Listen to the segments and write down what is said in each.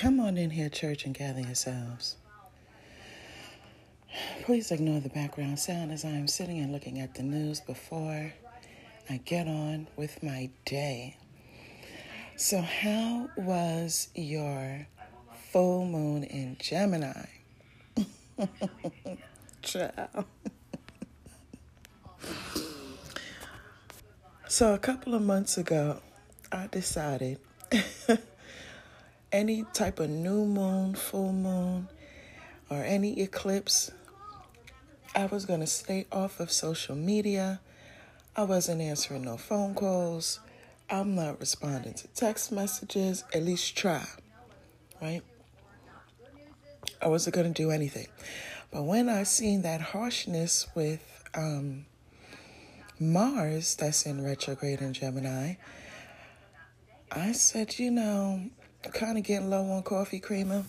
Come on in here, church, and gather yourselves. Please ignore the background sound as I am sitting and looking at the news before I get on with my day. So, how was your full moon in Gemini? Ciao. so, a couple of months ago, I decided any type of new moon, full moon, or any eclipse, I was going to stay off of social media. I wasn't answering no phone calls. I'm not responding to text messages, at least try, right? I wasn't going to do anything. But when I seen that harshness with um, Mars that's in retrograde in Gemini, I said, you know, kind of getting low on coffee creamer.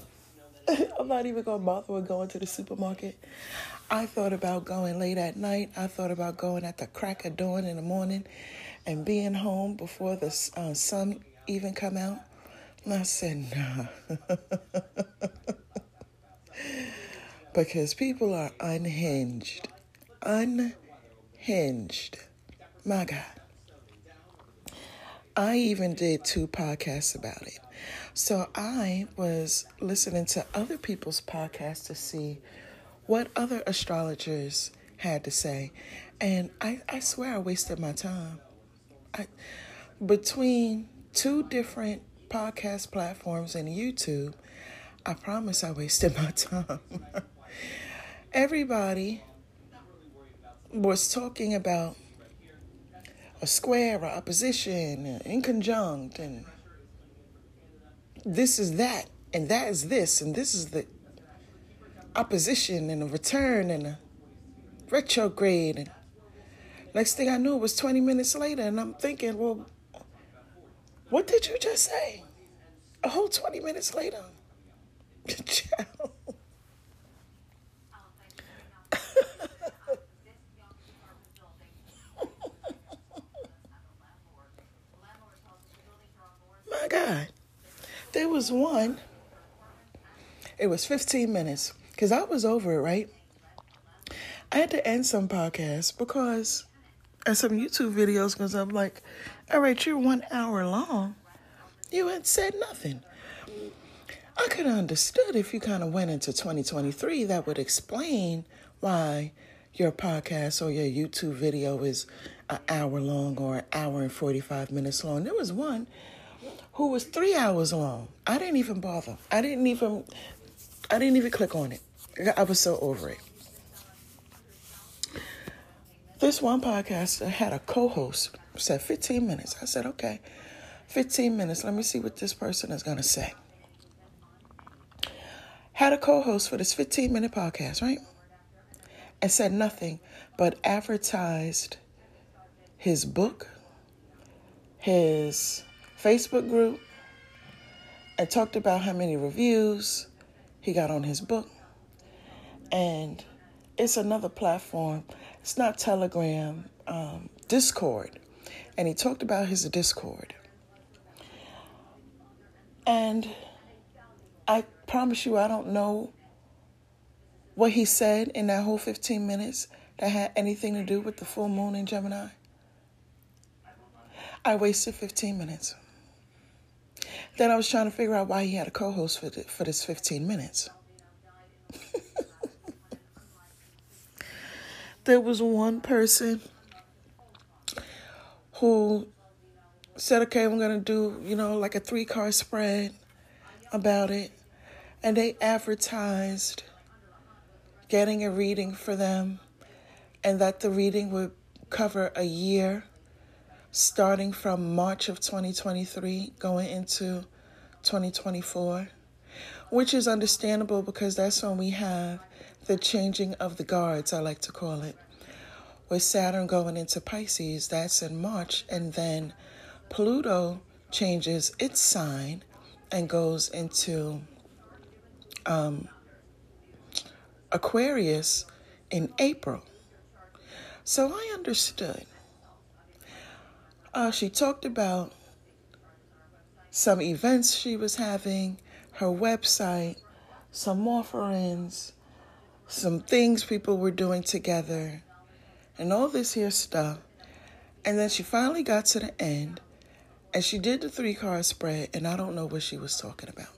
I'm not even going to bother with going to the supermarket. I thought about going late at night. I thought about going at the crack of dawn in the morning and being home before the uh, sun even come out. And I said, nah. because people are unhinged. Unhinged. My God. I even did two podcasts about it. So I was listening to other people's podcasts to see what other astrologers had to say. And I, I swear I wasted my time. I, between two different podcast platforms and YouTube, I promise I wasted my time. Everybody was talking about a square or opposition, inconjunct, and this is that, and that is this, and this is the opposition and a return and a retrograde. And next thing I knew, it was 20 minutes later, and I'm thinking, well, what did you just say? A whole 20 minutes later. My God. There was one, it was 15 minutes, because I was over it, right? I had to end some podcasts because, and some YouTube videos, because I'm like, all right, you're one hour long. You had said nothing. I could have understood if you kind of went into 2023, that would explain why your podcast or your YouTube video is an hour long or an hour and 45 minutes long. There was one who was three hours long. I didn't even bother. I didn't even I didn't even click on it. I was so over it. This one podcast had a co-host said 15 minutes. I said, okay, 15 minutes. Let me see what this person is gonna say. Had a co-host for this 15 minute podcast, right? And said nothing but advertised his book, his Facebook group and talked about how many reviews he got on his book. And it's another platform. It's not Telegram, um, Discord. And he talked about his Discord. And I promise you, I don't know what he said in that whole 15 minutes that had anything to do with the full moon in Gemini. I wasted 15 minutes. Then I was trying to figure out why he had a co-host for the, for this 15 minutes. there was one person who said, "Okay, I'm going to do, you know, like a three-card spread about it." And they advertised getting a reading for them and that the reading would cover a year starting from March of 2023 going into 2024, which is understandable because that's when we have the changing of the guards, I like to call it. With Saturn going into Pisces, that's in March, and then Pluto changes its sign and goes into um, Aquarius in April. So I understood uh, she talked about some events she was having, her website, some offerings, some things people were doing together, and all this here stuff. And then she finally got to the end and she did the three card spread, and I don't know what she was talking about.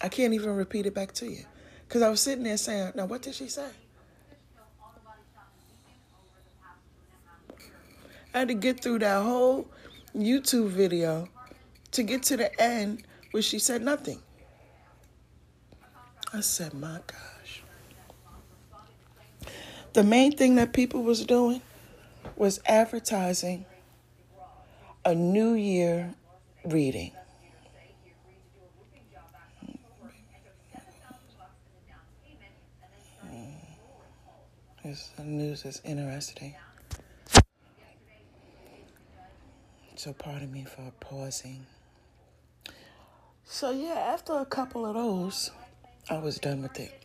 I can't even repeat it back to you because I was sitting there saying, Now, what did she say? I had to get through that whole YouTube video to get to the end where she said nothing. I said, My gosh. The main thing that people was doing was advertising a New Year reading. Hmm. Hmm. This news is interesting. So pardon me for pausing. So yeah, after a couple of those, I was done with it.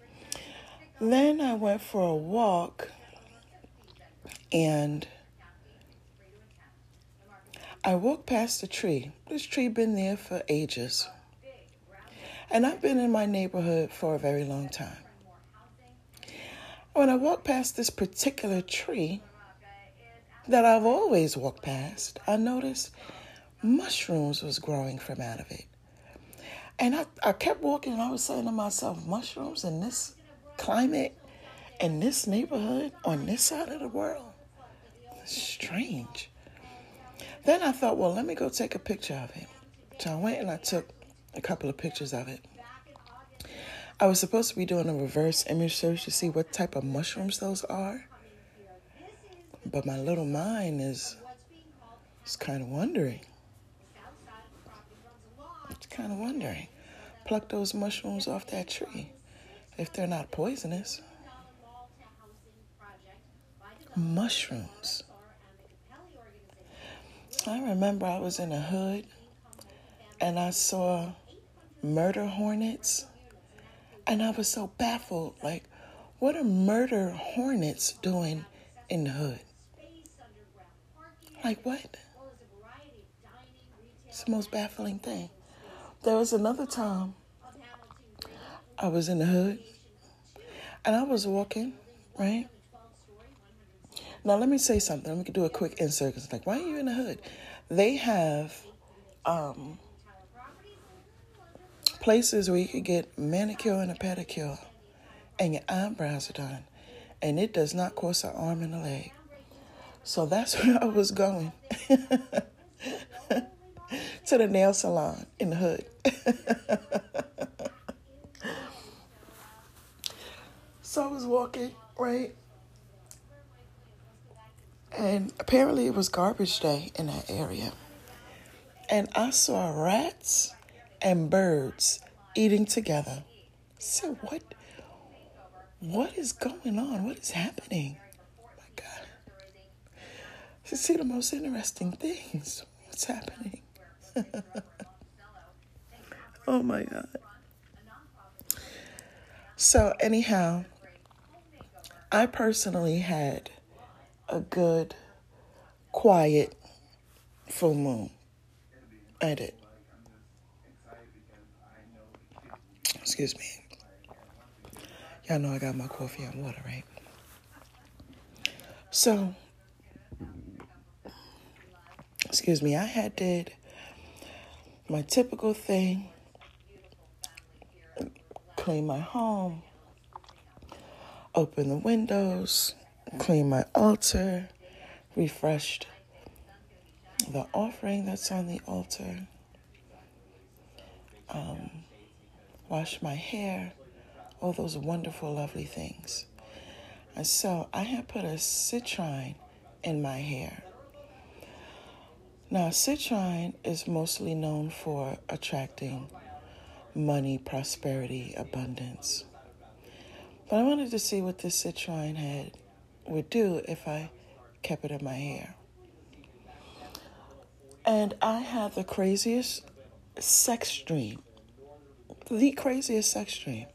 Then I went for a walk and I walked past the tree. This tree been there for ages. And I've been in my neighborhood for a very long time. When I walked past this particular tree that I've always walked past, I noticed mushrooms was growing from out of it. And I, I kept walking and I was saying to myself, mushrooms in this climate, in this neighborhood, on this side of the world? Strange. Then I thought, well, let me go take a picture of it. So I went and I took a couple of pictures of it. I was supposed to be doing a reverse image search to see what type of mushrooms those are. But my little mind is, is kind of wondering. It's kind of wondering. Pluck those mushrooms off that tree if they're not poisonous. Mushrooms. I remember I was in a hood and I saw murder hornets and I was so baffled like what are murder hornets doing in the hood? Like what? It's the most baffling thing. There was another time I was in the hood and I was walking, right? Now, let me say something. We could do a quick insert. It's like, why are you in the hood? They have um, places where you could get manicure and a pedicure and your eyebrows are done. And it does not cost an arm and a leg. So that's where I was going. to the nail salon in the hood. so I was walking, right? And apparently it was garbage day in that area. And I saw rats and birds eating together. So what? What is going on? What is happening? To see the most interesting things. What's happening? oh my God. So, anyhow, I personally had a good, quiet full moon. I did. Excuse me. Y'all know I got my coffee and water, right? So, excuse me, I had did my typical thing clean my home, open the windows, clean my altar, refreshed the offering that's on the altar, um, wash my hair, all those wonderful, lovely things. And so I had put a citrine in my hair. Now, citrine is mostly known for attracting money, prosperity, abundance. But I wanted to see what this citrine had would do if I kept it in my hair. And I had the craziest sex dream. The craziest sex dream.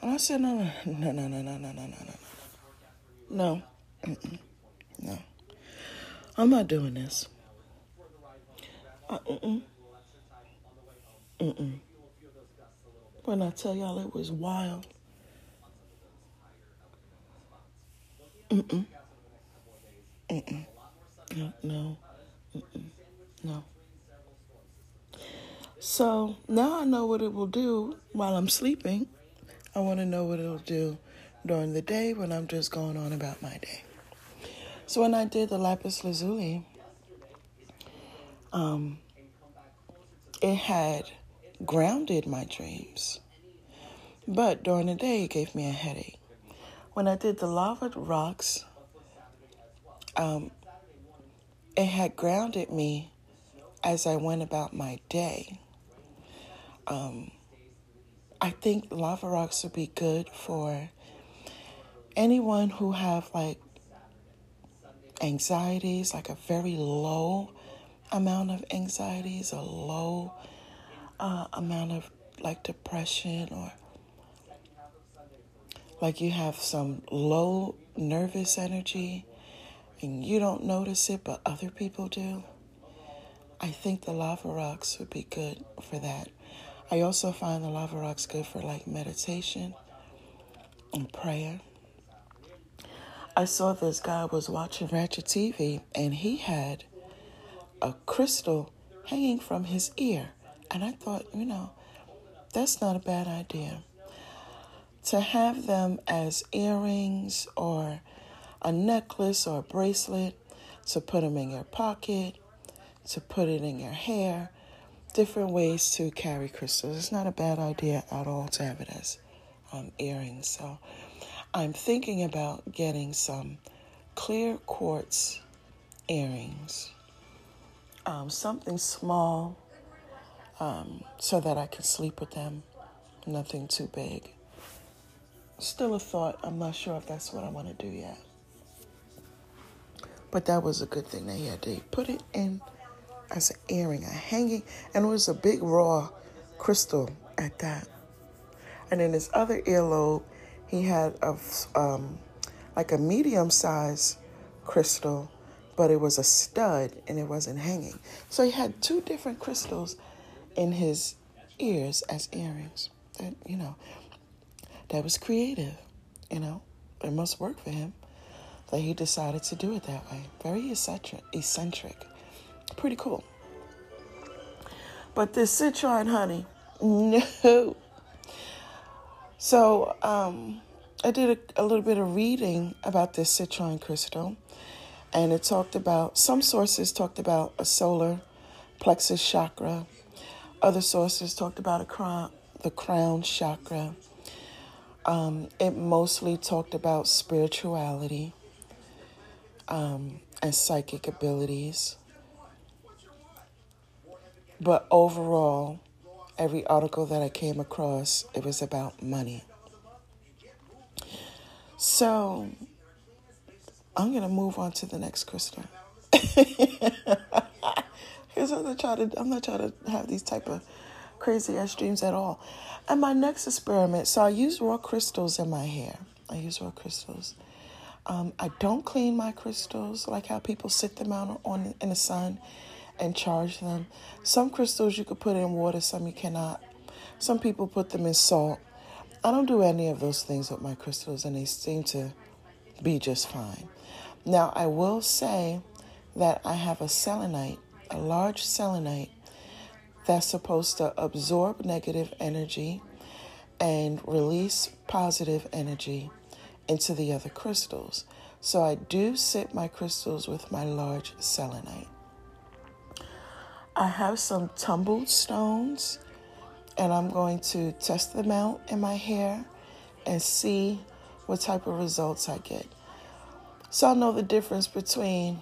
And I said, no, no, no, no, no, no, no, no, no, no. No. No. I'm not doing this. Uh, mm-mm. Mm-mm. When I tell y'all it was wild. Mm-mm. Mm-mm. No, no. Mm-mm. No. So now I know what it will do while I'm sleeping. I want to know what it'll do during the day when I'm just going on about my day. So when I did the lapis lazuli, um, it had grounded my dreams. But during the day, it gave me a headache. When I did the lava rocks, um, it had grounded me as I went about my day. Um, I think lava rocks would be good for anyone who have like anxieties, like a very low amount of anxieties, a low uh, amount of like depression, or like you have some low nervous energy and you don't notice it, but other people do. I think the lava rocks would be good for that. I also find the lava rocks good for like meditation and prayer. I saw this guy was watching Ratchet TV and he had a crystal hanging from his ear. And I thought, you know, that's not a bad idea. To have them as earrings or a necklace or a bracelet, to put them in your pocket, to put it in your hair, different ways to carry crystals. It's not a bad idea at all to have it as um, earrings. So I'm thinking about getting some clear quartz earrings, um, something small um, so that I can sleep with them, nothing too big. Still a thought. I'm not sure if that's what I want to do yet. But that was a good thing that he had to put it in as an earring, a hanging, and it was a big raw crystal at that. And in his other earlobe, he had a um, like a medium size crystal, but it was a stud and it wasn't hanging. So he had two different crystals in his ears as earrings. That you know, that was creative. You know, it must work for him that he decided to do it that way. Very eccentric, eccentric. Pretty cool. But this citrine honey, no. So um, I did a, a little bit of reading about this citrine crystal, and it talked about some sources talked about a solar plexus chakra, other sources talked about a crown, the crown chakra. Um, it mostly talked about spirituality um, and psychic abilities. But overall, every article that I came across, it was about money. So I'm gonna move on to the next crystal. Because I'm not trying to I'm not trying to have these type of crazy ass dreams at all. And my next experiment, so I use raw crystals in my hair. I use raw crystals. Um, I don't clean my crystals like how people sit them out on in the sun and charge them. Some crystals you could put in water, some you cannot. Some people put them in salt. I don't do any of those things with my crystals, and they seem to be just fine. Now, I will say that I have a selenite, a large selenite, that's supposed to absorb negative energy and release positive energy into the other crystals. So I do sit my crystals with my large selenite. I have some tumbled stones and I'm going to test them out in my hair and see what type of results I get. So I'll know the difference between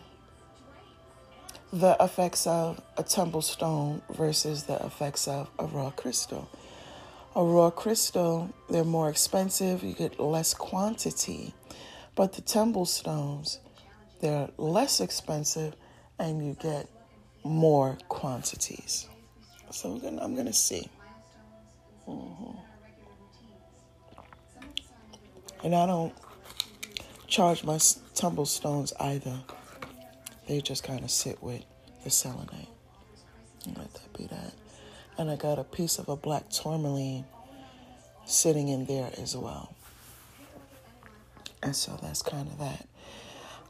the effects of a tumbled stone versus the effects of a raw crystal. A raw crystal, they're more expensive, you get less quantity. But the tumble stones, they're less expensive and you get more quantities. So gonna, I'm going to see. Mm-hmm. And I don't charge my tumble stones either. They just kind of sit with the selenite. Let that be that and I got a piece of a black tourmaline sitting in there as well. And so that's kind of that.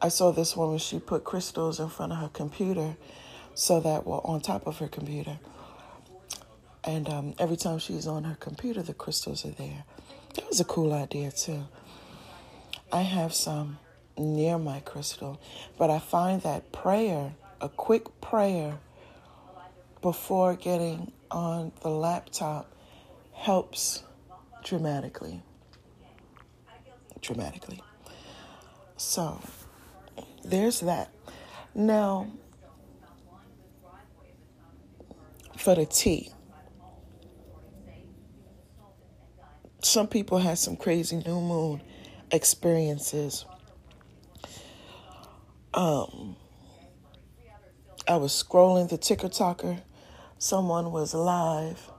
I saw this woman, she put crystals in front of her computer so that, well, on top of her computer. And um, every time she's on her computer, the crystals are there. That was a cool idea, too. I have some near my crystal, but I find that prayer, a quick prayer before getting on the laptop, helps dramatically. Dramatically. So, there's that. Now, for the tea. Some people had some crazy new moon experiences. Um, I was scrolling the ticker talker. Someone was live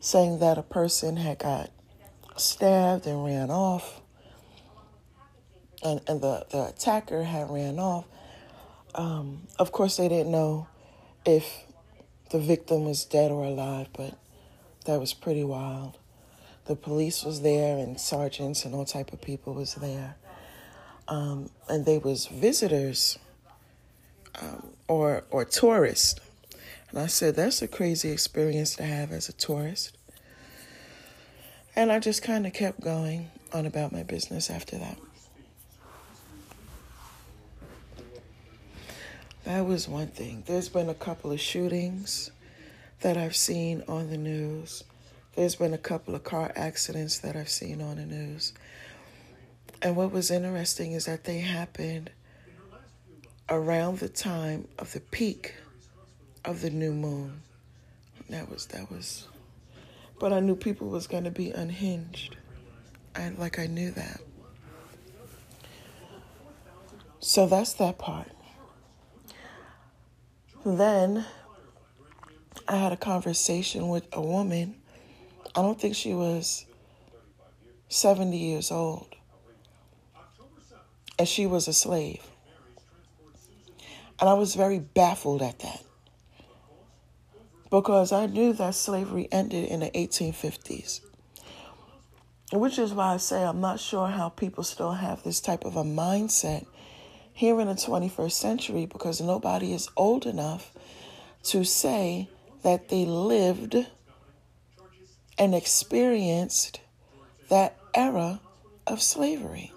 saying that a person had got stabbed and ran off. And, and the, the attacker had ran off. Um, of course, they didn't know if the victim was dead or alive, but that was pretty wild. The police was there and sergeants and all type of people was there. Um, and they was visitors um, or or tourists. And I said, that's a crazy experience to have as a tourist. And I just kind of kept going on about my business after that. That was one thing. There's been a couple of shootings that I've seen on the news. There's been a couple of car accidents that I've seen on the news. And what was interesting is that they happened around the time of the peak of the new moon. That was that was but I knew people was going to be unhinged. I like I knew that. So that's that part. Then I had a conversation with a woman. I don't think she was 70 years old. And she was a slave. And I was very baffled at that. Because I knew that slavery ended in the 1850s. Which is why I say I'm not sure how people still have this type of a mindset here in the 21st century because nobody is old enough to say that they lived and experienced that era of slavery.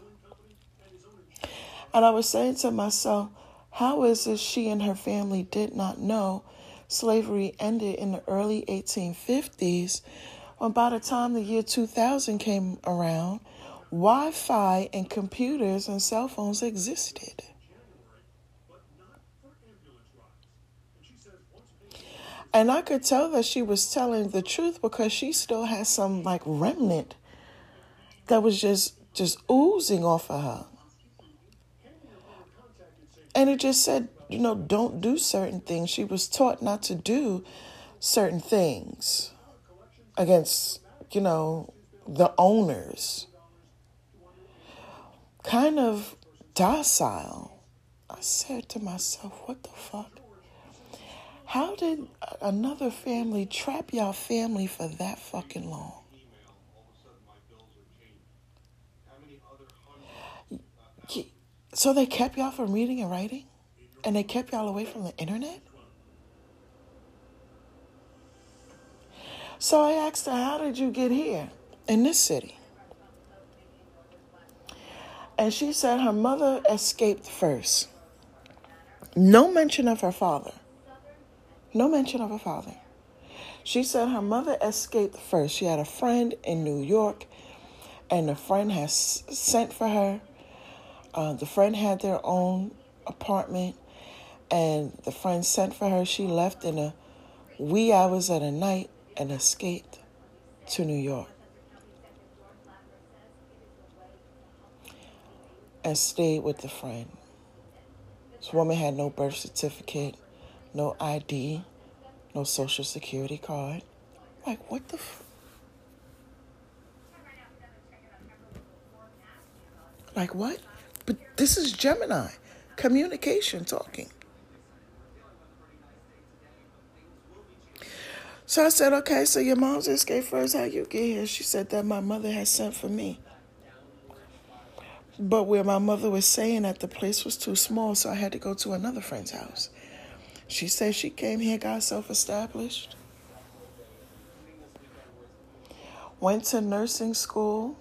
And I was saying to myself, how is it she and her family did not know slavery ended in the early 1850s when by the time the year 2000 came around, Wi Fi and computers and cell phones existed. And I could tell that she was telling the truth because she still had some like remnant that was just just oozing off of her. And it just said, you know, don't do certain things. She was taught not to do certain things against, you know, the owners. Kind of docile. I said to myself, what the fuck? How did another family trap y'all family for that fucking long? So they kept y'all from reading and writing? And they kept y'all away from the internet? So I asked her, How did you get here in this city? And she said her mother escaped first. No mention of her father. No mention of her father. She said her mother escaped first. She had a friend in New York, and the friend has sent for her. Uh, the friend had their own apartment, and the friend sent for her. She left in a wee hours of the night and escaped to New York. And stayed with the friend. This woman had no birth certificate no ID, no social security card. Like, what the f- Like, what? But this is Gemini, communication talking. So I said, okay, so your mom's escaped first. How you get here? She said that my mother had sent for me. But where my mother was saying that the place was too small, so I had to go to another friend's house. She said she came here, got self established, went to nursing school,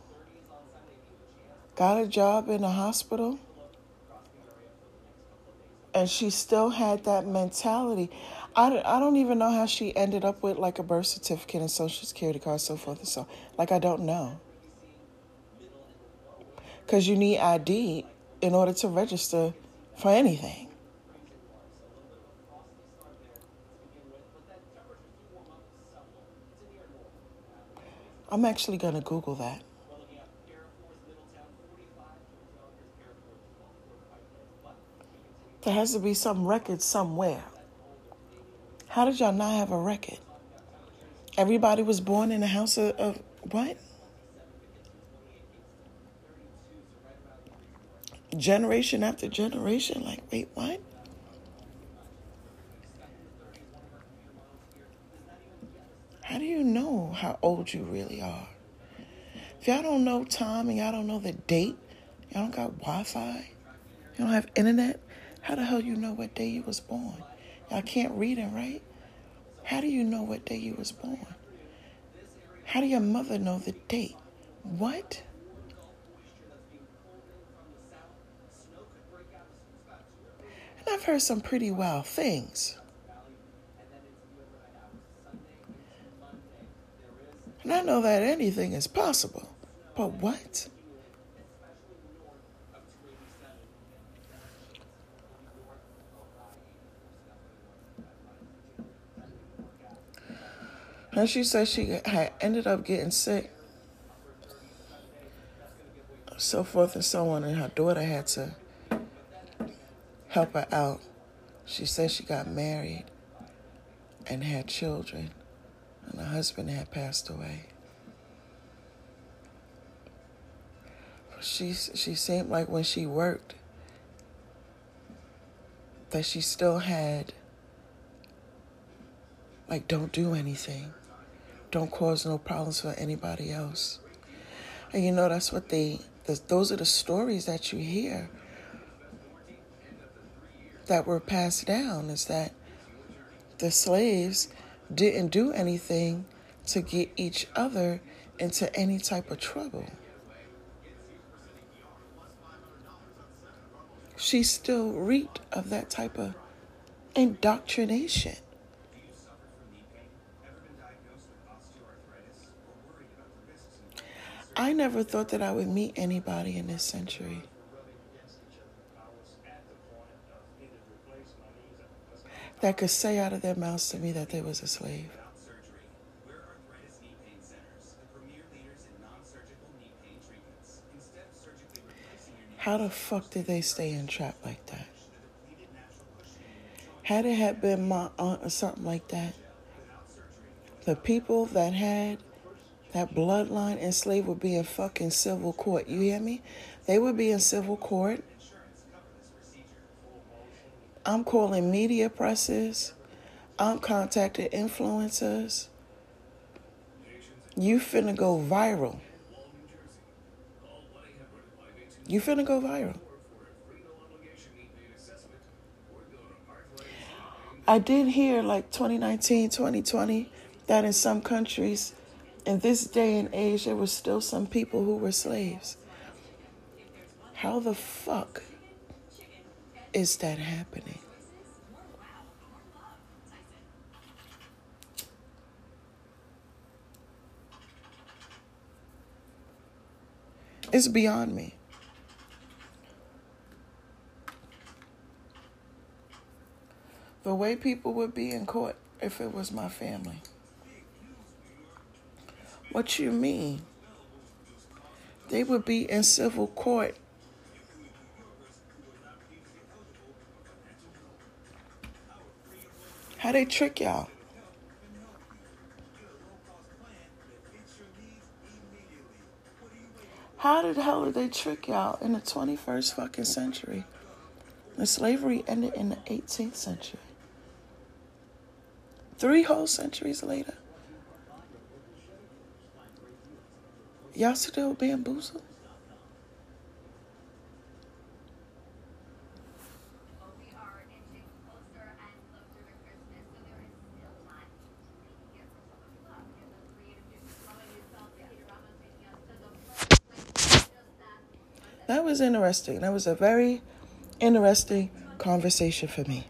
got a job in a hospital, and she still had that mentality. I, I don't even know how she ended up with like a birth certificate and social security card, so forth and so. Like I don't know, because you need ID in order to register for anything. I'm actually gonna Google that. There has to be some record somewhere. How did y'all not have a record? Everybody was born in a house of, of what? Generation after generation. Like, wait, what? How do you know how old you really are? If y'all don't know time and y'all don't know the date, y'all don't got Wi Fi, you don't have internet, how the hell you know what day you was born? Y'all can't read and write. How do you know what day you was born? How do your mother know the date? What? And I've heard some pretty wild things. And I know that anything is possible. But what? And she said she had ended up getting sick, so forth and so on, and her daughter had to help her out. She said she got married and had children, her husband had passed away. She she seemed like when she worked that she still had like don't do anything don't cause no problems for anybody else. And you know, that's what they, those are the stories that you hear that were passed down is that the slaves didn't do anything to get each other into any type of trouble. She still reeked of that type of indoctrination. I never thought that I would meet anybody in this century. That could say out of their mouths to me that they was a slave. How the fuck did they stay in trap like that? Had it had been my aunt or something like that, the people that had that bloodline enslaved would be in fucking civil court. You hear me? They would be in civil court. I'm calling media presses. I'm contacting influencers. You finna go viral. You finna go viral. I did hear like 2019, 2020 that in some countries in this day and age, there were still some people who were slaves. How the fuck is that happening? It's beyond me. The way people would be in court if it was my family. What you mean? They would be in civil court. How they trick y'all? How the hell did they trick y'all in the 21st fucking century? The slavery ended in the 18th century. Three whole centuries later. Y'all still bamboozled? That was interesting. That was a very interesting conversation for me.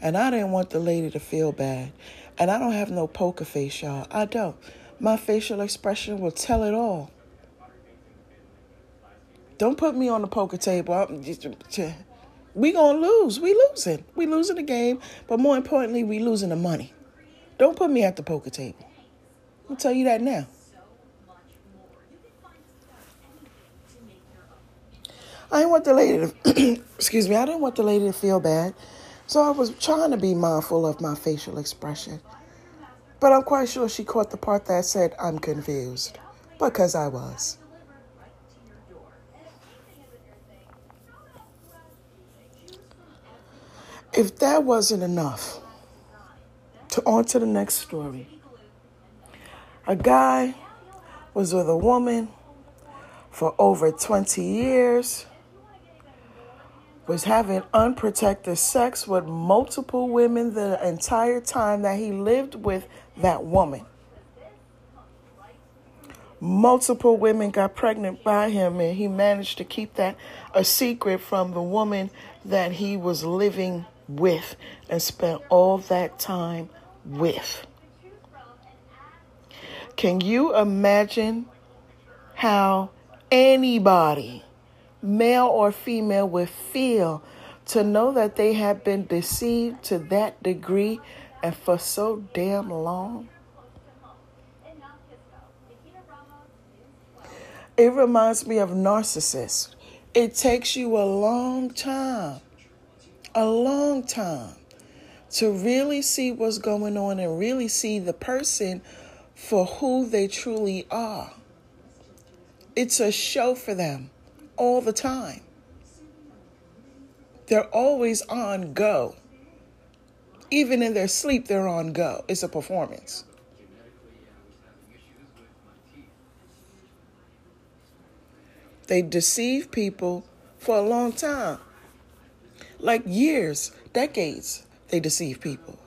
And I didn't want the lady to feel bad. And I don't have no poker face, y'all. I don't. My facial expression will tell it all. Don't put me on the poker table. we gonna lose. We losing. We losing the game, but more importantly, we losing the money. Don't put me at the poker table. I'll tell you that now. I didn't want the lady to, excuse me, I didn't want the lady to feel bad. So I was trying to be mindful of my facial expression. But I'm quite sure she caught the part that said, I'm confused. Because I was. If that wasn't enough, to on to the next story. A guy was with a woman for over 20 years was having unprotected sex with multiple women the entire time that he lived with that woman. Multiple women got pregnant by him, and he managed to keep that a secret from the woman that he was living with and spent all that time with. Can you imagine how anybody male or female, would feel to know that they have been deceived to that degree and for so damn long. It reminds me of narcissists. It takes you a long time, a long time to really see what's going on and really see the person for who they truly are. It's a show for them all the time. They're always on go. Even in their sleep, they're on go. It's a performance. They deceive people for a long time. Like years, decades, they deceive people.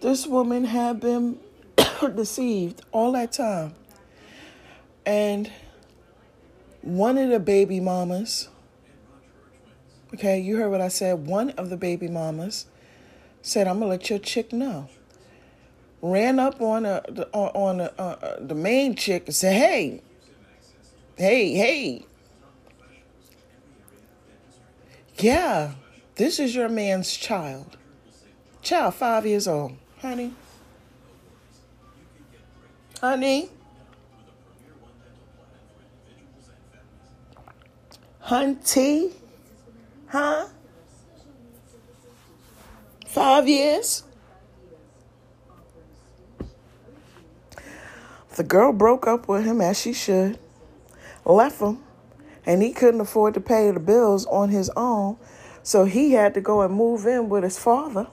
This woman had been deceived all that time. And one of the baby mamas, okay, you heard what I said. One of the baby mamas said, "I'm gonna let your chick know." Ran up on a, on, on a, uh, uh, the main chick and said, "Hey, hey, hey, yeah, this is your man's child, child five years old, honey." Honey. Hunty, huh? Five years. The girl broke up with him as she should, left him, and he couldn't afford to pay the bills on his own, so he had to go and move in with his father.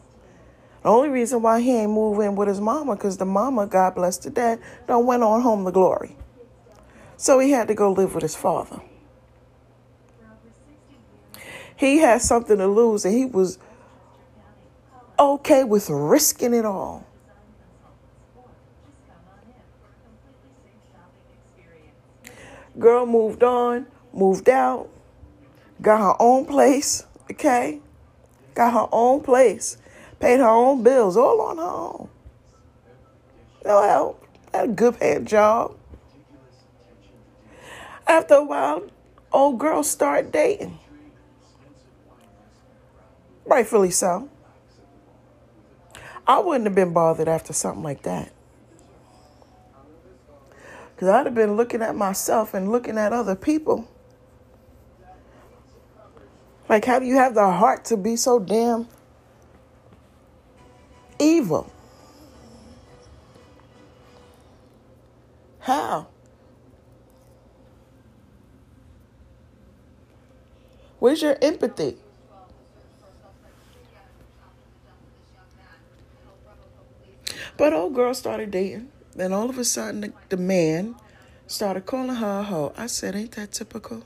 The only reason why he ain't move in with his mama, because the mama, God bless the dad, don't went on home to glory. So he had to go live with his father. He had something to lose, and he was okay with risking it all. Girl moved on, moved out, got her own place, okay? Got her own place paid her own bills, all on her own. No help. Had a good paying job. After a while, old girls start dating. Rightfully so. I wouldn't have been bothered after something like that. Because I'd have been looking at myself and looking at other people. Like, how do you have the heart to be so damn evil. How? Where's your empathy? But old girl started dating. Then all of a sudden, the, the man started calling her a hoe. I said, Ain't that typical?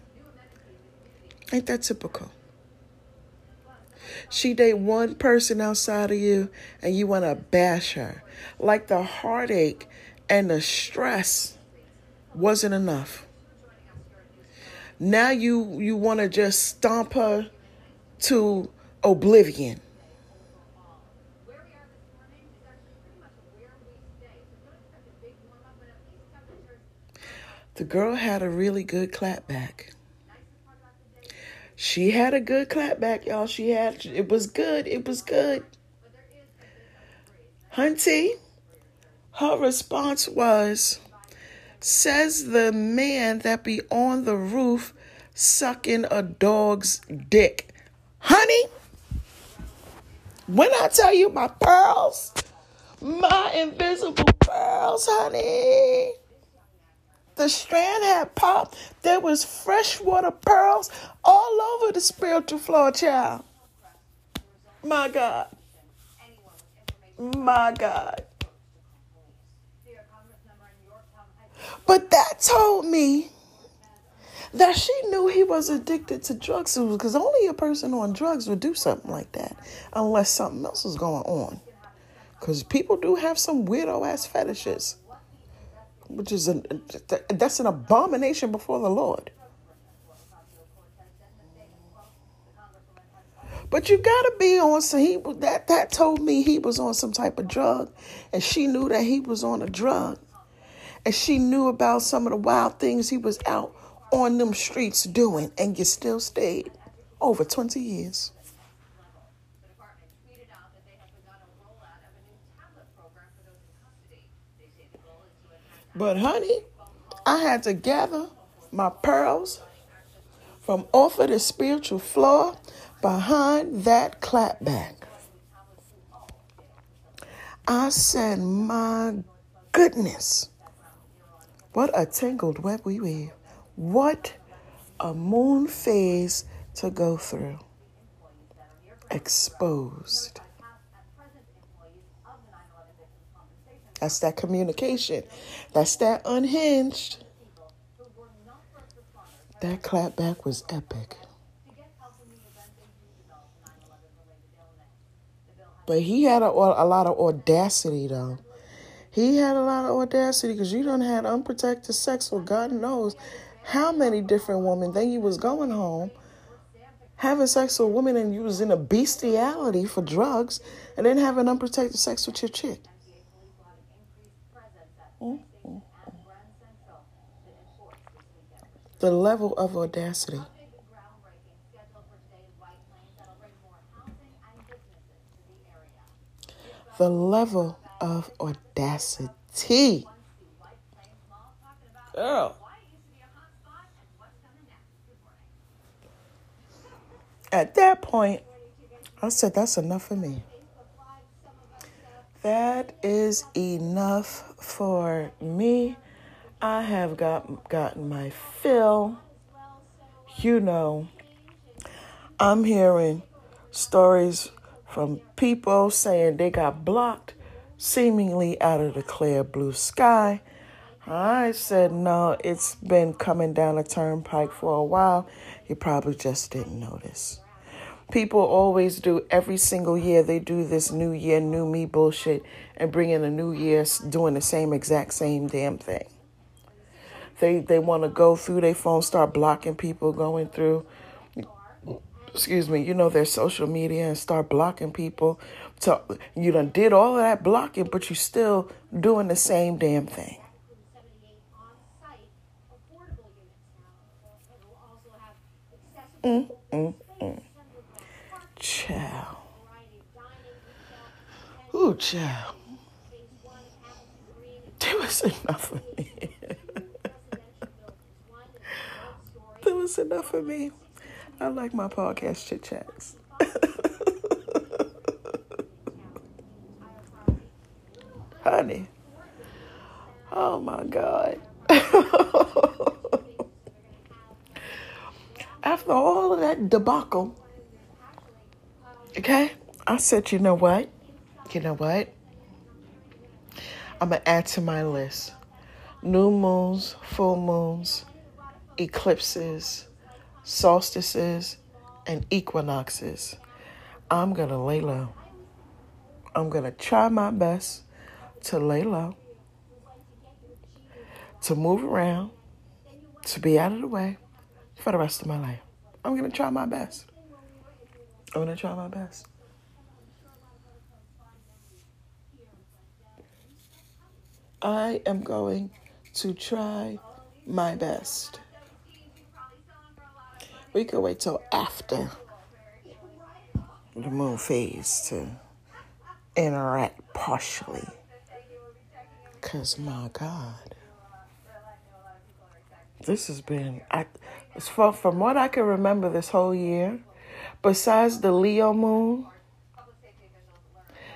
Ain't that typical? She date one person outside of you and you want to bash her. Like the heartache and the stress wasn't enough. Now you you want to just stomp her to oblivion. The girl had a really good clapback. She had a good clapback, y'all. She had it was good. It was good. Hunty, her response was, says the man that be on the roof sucking a dog's dick. Honey, when I tell you my pearls, my invisible pearls, honey. The strand had popped. There was freshwater pearls all over the spiritual floor, child. My God. My God. But that told me that she knew he was addicted to drugs because only a person on drugs would do something like that unless something else was going on. Because people do have some weirdo ass fetishes which is an that's an abomination before the Lord. But you gotta be on some he that that told me he was on some type of drug, and she knew that he was on a drug, and she knew about some of the wild things he was out on them streets doing, and you still stayed over twenty years. But honey, I had to gather my pearls from off of the spiritual floor behind that clapback. I said, my goodness, what a tangled web we weave. What a moon phase to go through. Exposed. That's that communication. That's that unhinged. That clapback was epic. But he had a, a lot of audacity, though. He had a lot of audacity because you don't have unprotected sex with God knows how many different women. Then you was going home having sex with women and you was in a bestiality for drugs and then having unprotected sex with your chick. Mm-hmm. The level of audacity. The level of audacity. Girl. At that point, I said, that's enough for me. That is enough for me. I have got gotten my fill. You know, I'm hearing stories from people saying they got blocked seemingly out of the clear blue sky. I said, no, it's been coming down a turnpike for a while. You probably just didn't notice people always do every single year they do this new year new me bullshit and bring in a new year doing the same exact same damn thing they they want to go through their phone start blocking people going through excuse me you know their social media and start blocking people so you done did all of that blocking but you still doing the same damn thing mm, mm, mm. Child. Ooh, child. There was enough for me. there was enough for me. I like my podcast chit chats. Honey. Oh my God. after all of that debacle, okay, I said, you know what? You know what? I'm going to add to my list new moons, full moons, eclipses, solstices, and equinoxes. I'm going to lay low. I'm going to try my best to lay low, to move around, to be out of the way for the rest of my life. I'm going to try my best. I'm going to try my best. I am going to try my best. We could wait till after the moon phase to interact partially. Because, my God, this has been, I, from what I can remember this whole year, besides the Leo moon,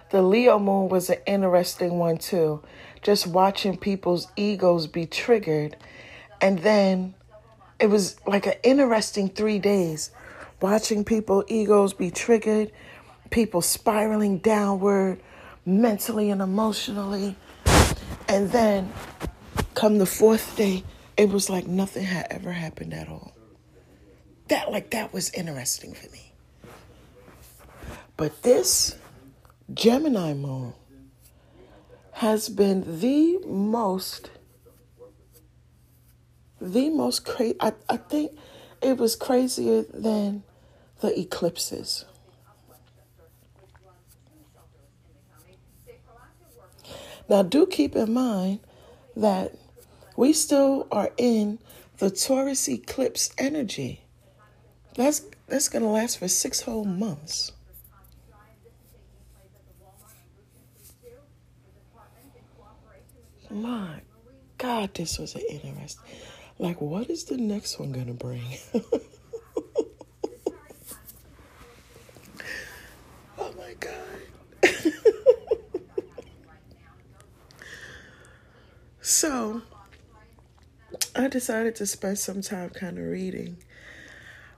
the Leo moon was an interesting one too. Just watching people's egos be triggered. And then it was like an interesting three days watching people egos be triggered, people spiraling downward mentally and emotionally. And then come the fourth day, it was like nothing had ever happened at all. That like that was interesting for me. But this Gemini moon has been the most the most crazy I, I think it was crazier than the eclipses. Now, do keep in mind that we still are in the Taurus eclipse energy. That's that's going to last for six whole months. My God, this was an interesting. Like, what is the next one going to bring? oh my God. so, I decided to spend some time kind of reading.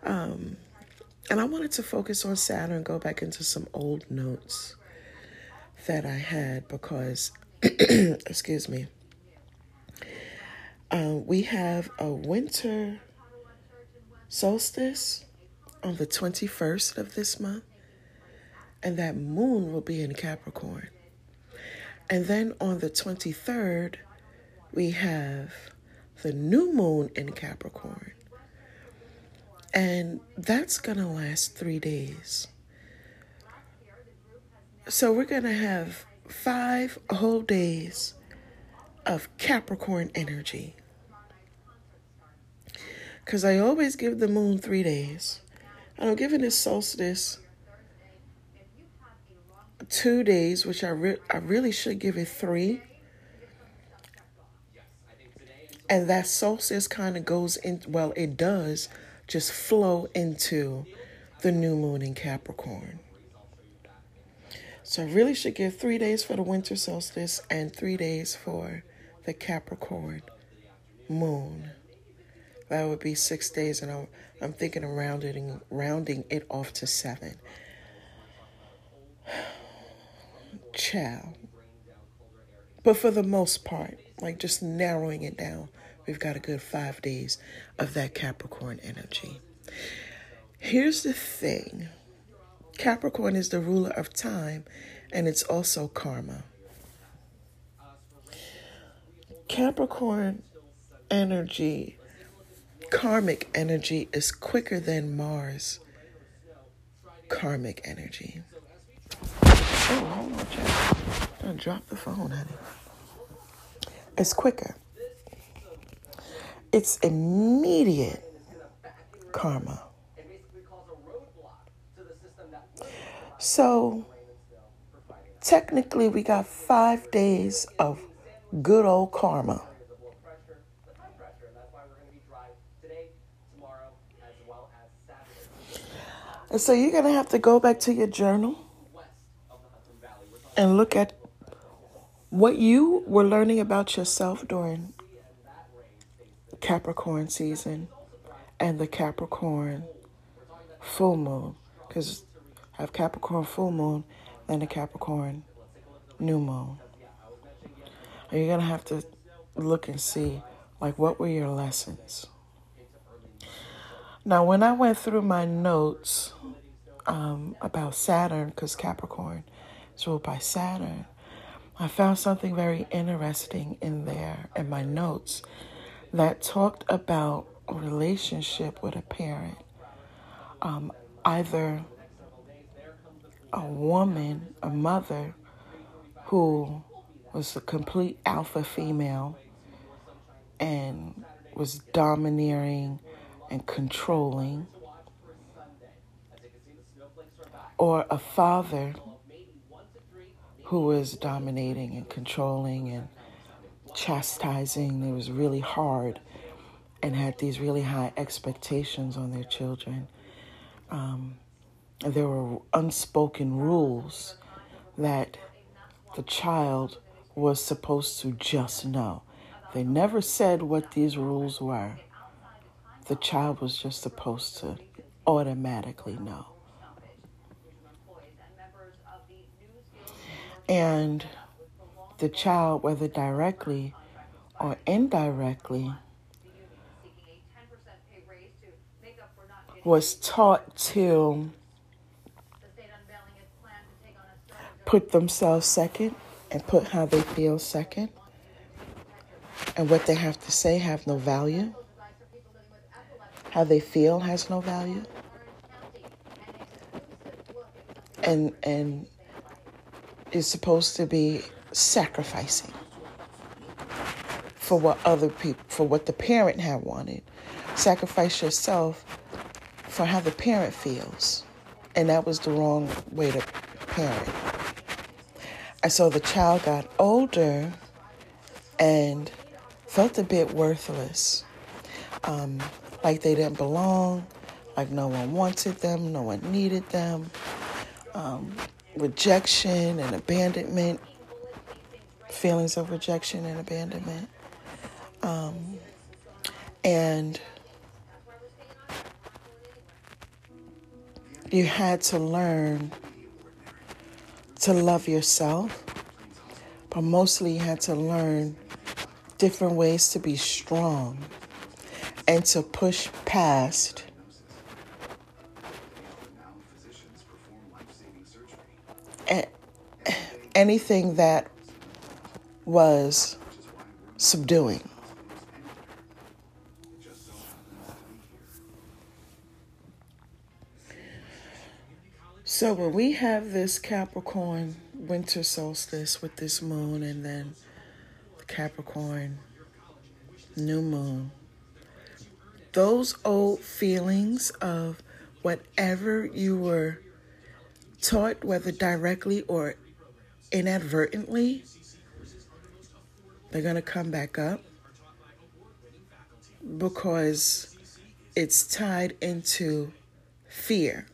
Um, and I wanted to focus on Saturn, and go back into some old notes that I had because excuse me, uh, we have a winter solstice on the 21st of this month, and that moon will be in Capricorn. And then on the 23rd, we have the new moon in Capricorn. And that's going to last three days. So we're going to have five whole days of Capricorn energy. Because I always give the moon three days. And I don't give it this solstice two days, which I, re- I really should give it three. And that solstice kind of goes in, well, it does just flow into the new moon in Capricorn. So I really should give three days for the winter solstice and three days for the Capricorn moon. That would be six days, and I'm, I'm thinking of rounding, rounding it off to seven. Ciao. But for the most part, like just narrowing it down, we've got a good five days of that Capricorn energy. Here's the thing Capricorn is the ruler of time and it's also karma. Capricorn energy, karmic energy, is quicker than Mars karmic energy. Oh, hold on, Jack. Don't drop the phone, honey. It's quicker. It's immediate karma. So, technically, we got five days of good old karma. And so you're going to have to go back to your journal and look at what you were learning about yourself during Capricorn season and the Capricorn full moon. Because I have Capricorn full moon, and the Capricorn new moon. Are you going to have to look and see, like, what were your lessons? Now, when I went through my notes um, about Saturn, because Capricorn is ruled by Saturn, I found something very interesting in there in my notes that talked about a relationship with a parent. Um, either a woman, a mother, who was a complete alpha female and was domineering and controlling, or a father who was dominating and controlling and chastising. It was really hard and had these really high expectations on their children. Um, there were unspoken rules that the child was supposed to just know. They never said what these rules were. The child was just supposed to automatically know. And the child, whether directly or indirectly, was taught to put themselves second and put how they feel second. And what they have to say have no value. How they feel has no value. And and is supposed to be sacrificing for what other people, for what the parent had wanted. Sacrifice yourself for how the parent feels. And that was the wrong way to parent. And so the child got older and felt a bit worthless, um, like they didn't belong, like no one wanted them, no one needed them. Um, rejection and abandonment, feelings of rejection and abandonment. Um, and you had to learn to love yourself, but mostly you had to learn different ways to be strong and to push past anything that was subduing. So when we have this Capricorn winter solstice with this moon and then the Capricorn new moon, those old feelings of whatever you were taught, whether directly or inadvertently, they're going to come back up because it's tied into fear.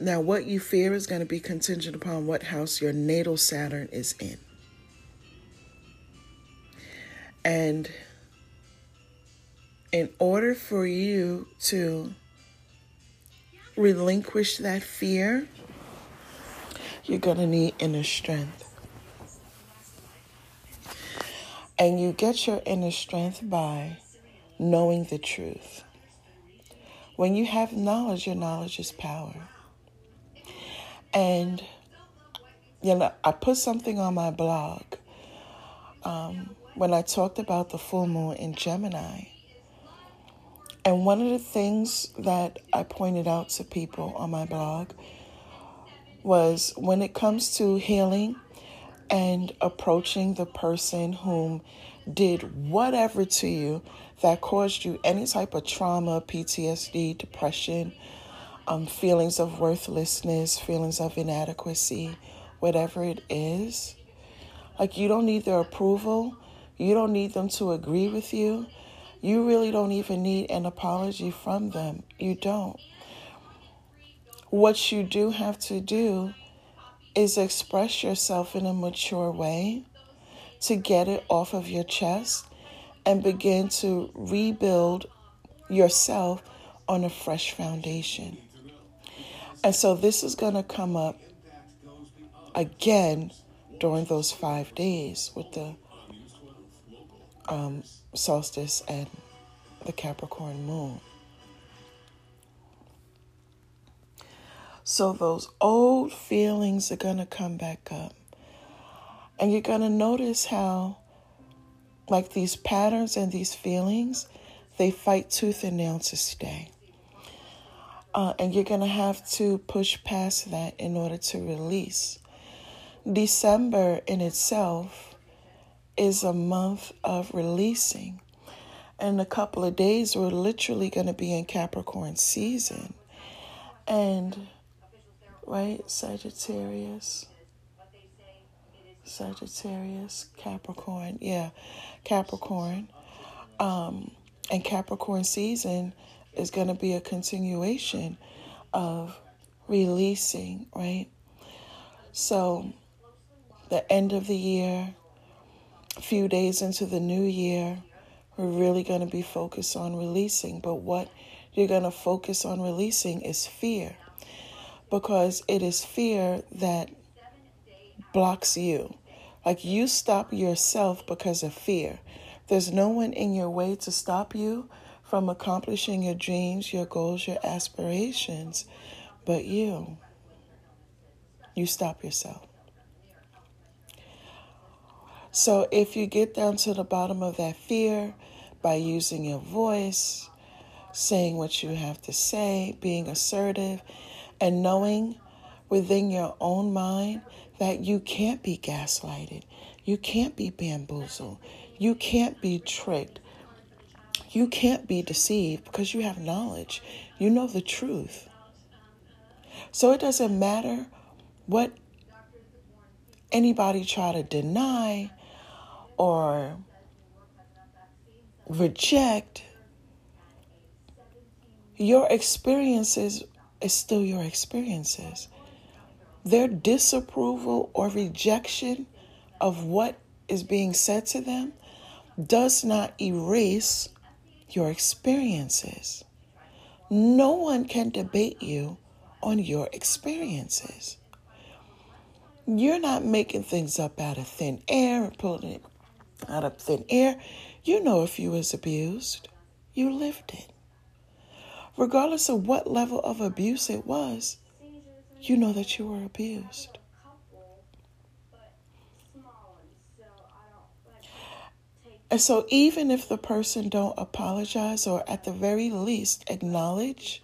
Now, what you fear is going to be contingent upon what house your natal Saturn is in. And in order for you to relinquish that fear, you're going to need inner strength. And you get your inner strength by knowing the truth. When you have knowledge, your knowledge is power. And, you know, I put something on my blog um, when I talked about the full moon in Gemini. And one of the things that I pointed out to people on my blog was when it comes to healing and approaching the person whom did whatever to you that caused you any type of trauma, PTSD, depression, um, feelings of worthlessness, feelings of inadequacy, whatever it is. Like, you don't need their approval. You don't need them to agree with you. You really don't even need an apology from them. You don't. What you do have to do is express yourself in a mature way to get it off of your chest and begin to rebuild yourself on a fresh foundation. And so this is going to come up again during those five days with the um, solstice and the Capricorn moon. So those old feelings are going to come back up. And you're going to notice how, like these patterns and these feelings, they fight tooth and nail to stay. Uh, and you're going to have to push past that in order to release. December in itself is a month of releasing. In a couple of days, we're literally going to be in Capricorn season. And, right, Sagittarius. Sagittarius, Capricorn. Yeah, Capricorn. Um, and Capricorn season is going to be a continuation of releasing, right? So, the end of the year, a few days into the new year, we're really going to be focused on releasing. But what you're going to focus on releasing is fear, because it is fear that blocks you. Like you stop yourself because of fear. There's no one in your way to stop you from accomplishing your dreams, your goals, your aspirations, but you. You stop yourself. So if you get down to the bottom of that fear by using your voice, saying what you have to say, being assertive, and knowing within your own mind that you can't be gaslighted, you can't be bamboozled, you can't be tricked. You can't be deceived because you have knowledge. You know the truth. So it doesn't matter what anybody try to deny or reject. Your experiences is still your experiences. Their disapproval or rejection of what is being said to them does not erase your experiences. No one can debate you on your experiences. You're not making things up out of thin air and pulling it out of thin air. You know if you was abused, you lived it. Regardless of what level of abuse it was, you know that you were abused. And so even if the person don't apologize or at the very least acknowledge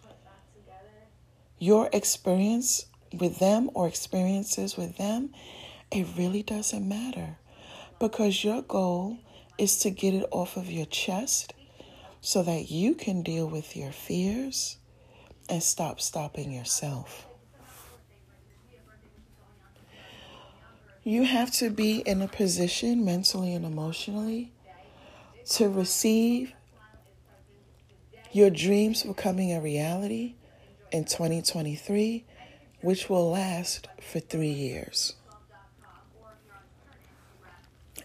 your experience with them or experiences with them, it really doesn't matter because your goal is to get it off of your chest so that you can deal with your fears and stop stopping yourself. You have to be in a position mentally and emotionally to receive your dreams becoming a reality in 2023, which will last for three years.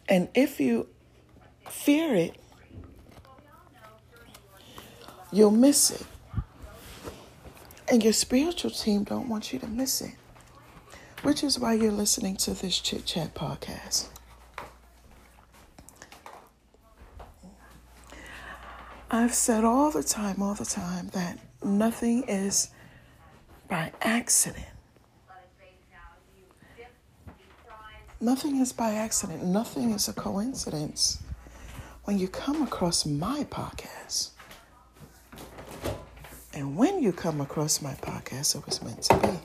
And if you fear it, you'll miss it. And your spiritual team don't want you to miss it, which is why you're listening to this Chit Chat podcast. I've said all the time, all the time, that nothing is by accident. Nothing is by accident. Nothing is a coincidence. When you come across my podcast, and when you come across my podcast, it was meant to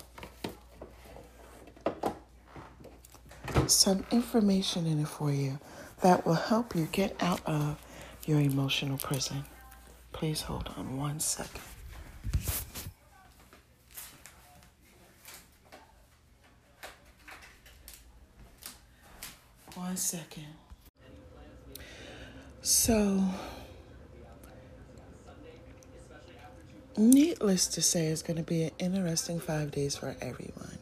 be. Some information in it for you that will help you get out of your emotional prison. Please hold on one second. One second. So, needless to say, it's going to be an interesting five days for everyone.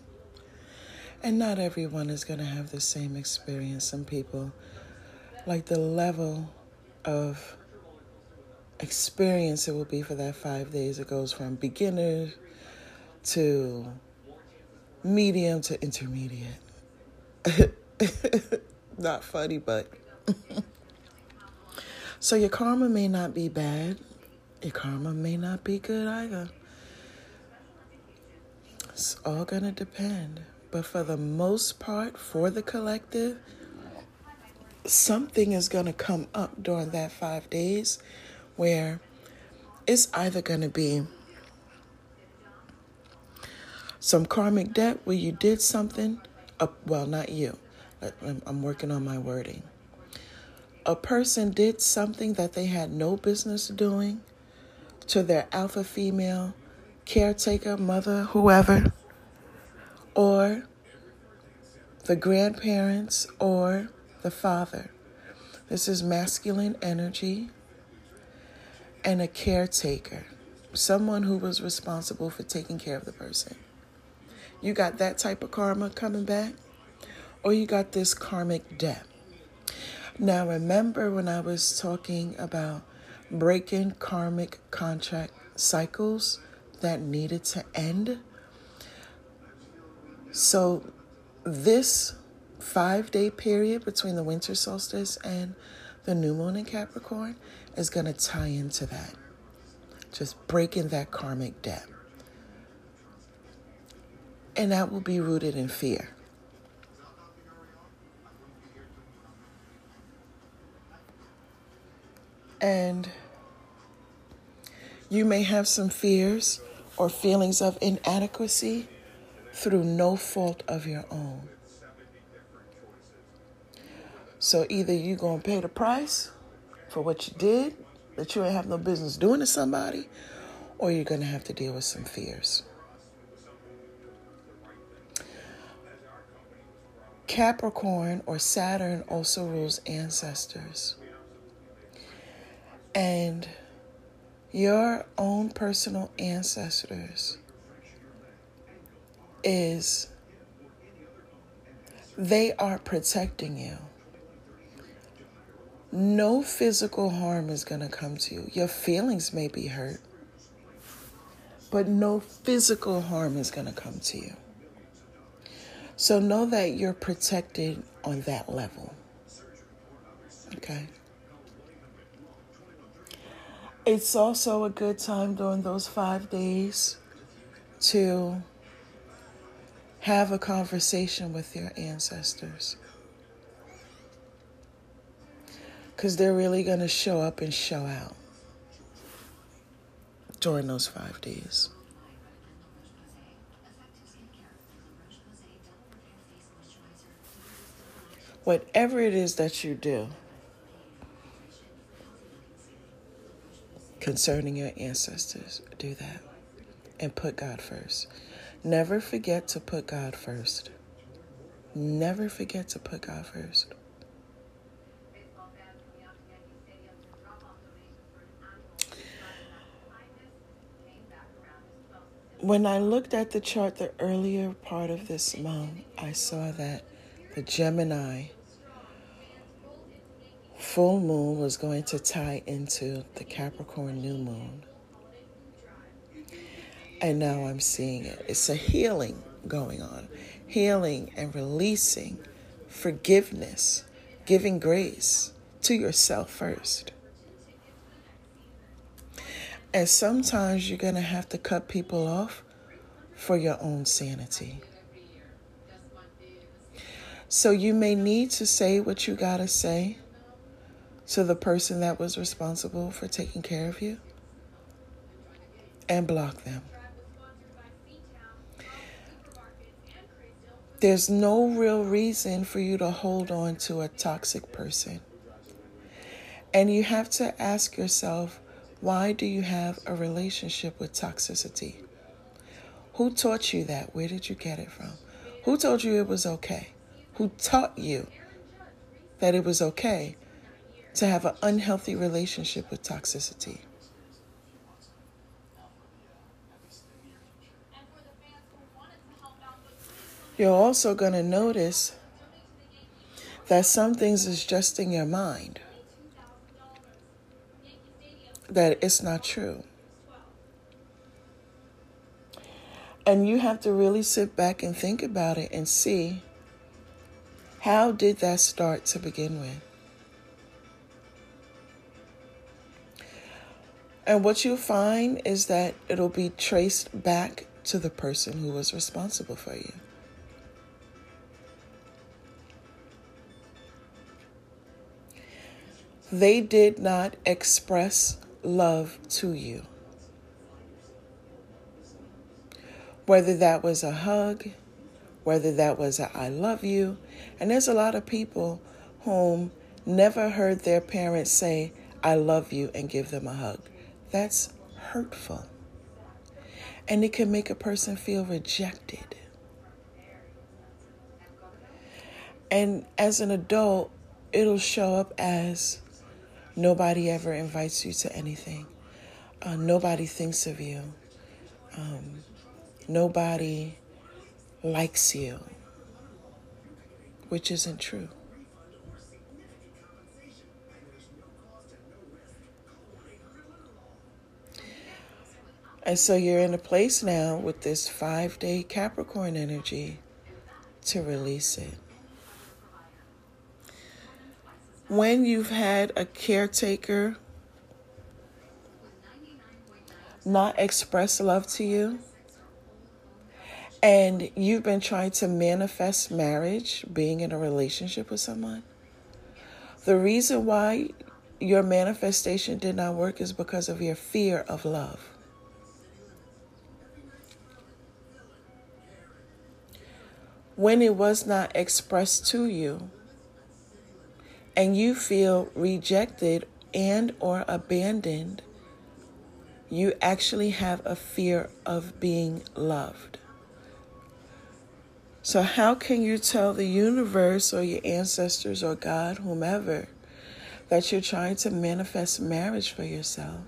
And not everyone is going to have the same experience. Some people, like the level of experience it will be for that five days. It goes from beginner to medium to intermediate. not funny, but. so your karma may not be bad, your karma may not be good either. It's all going to depend. But for the most part, for the collective, something is going to come up during that five days where it's either going to be some karmic debt where you did something, uh, well, not you, I'm working on my wording. A person did something that they had no business doing to their alpha female, caretaker, mother, whoever, or the grandparents, or the father. This is masculine energy and a caretaker, someone who was responsible for taking care of the person. You got that type of karma coming back, or you got this karmic debt. Now, remember when I was talking about breaking karmic contract cycles that needed to end? So, this five day period between the winter solstice and the new moon in Capricorn is going to tie into that. Just breaking that karmic debt. And that will be rooted in fear. And you may have some fears or feelings of inadequacy through no fault of your own. So either you're going to pay the price for what you did that you ain't have no business doing to somebody, or you're going to have to deal with some fears. Capricorn or Saturn also rules ancestors. And your own personal ancestors is they are protecting you no physical harm is going to come to you. Your feelings may be hurt, but no physical harm is going to come to you. So know that you're protected on that level. Okay? It's also a good time during those five days to have a conversation with your ancestors. Because they're really going to show up and show out during those five days. Whatever it is that you do concerning your ancestors, do that and put God first. Never forget to put God first. Never forget to put God first. When I looked at the chart the earlier part of this month, I saw that the Gemini full moon was going to tie into the Capricorn new moon. And now I'm seeing it. It's a healing going on, healing and releasing, forgiveness, giving grace to yourself first. And sometimes you're going to have to cut people off for your own sanity. So you may need to say what you got to say to the person that was responsible for taking care of you and block them. There's no real reason for you to hold on to a toxic person. And you have to ask yourself, why do you have a relationship with toxicity? Who taught you that? Where did you get it from? Who told you it was okay? Who taught you that it was okay to have an unhealthy relationship with toxicity? You're also going to notice that some things is just in your mind that it's not true. And you have to really sit back and think about it and see how did that start to begin with? And what you find is that it'll be traced back to the person who was responsible for you. They did not express love to you. Whether that was a hug, whether that was a I love you. And there's a lot of people whom never heard their parents say, I love you, and give them a hug. That's hurtful. And it can make a person feel rejected. And as an adult, it'll show up as nobody ever invites you to anything, uh, nobody thinks of you, um, nobody likes you, which isn't true. And so you're in a place now with this five day Capricorn energy to release it. When you've had a caretaker not express love to you, and you've been trying to manifest marriage, being in a relationship with someone, the reason why your manifestation did not work is because of your fear of love. when it was not expressed to you and you feel rejected and or abandoned you actually have a fear of being loved. So how can you tell the universe or your ancestors or god whomever that you're trying to manifest marriage for yourself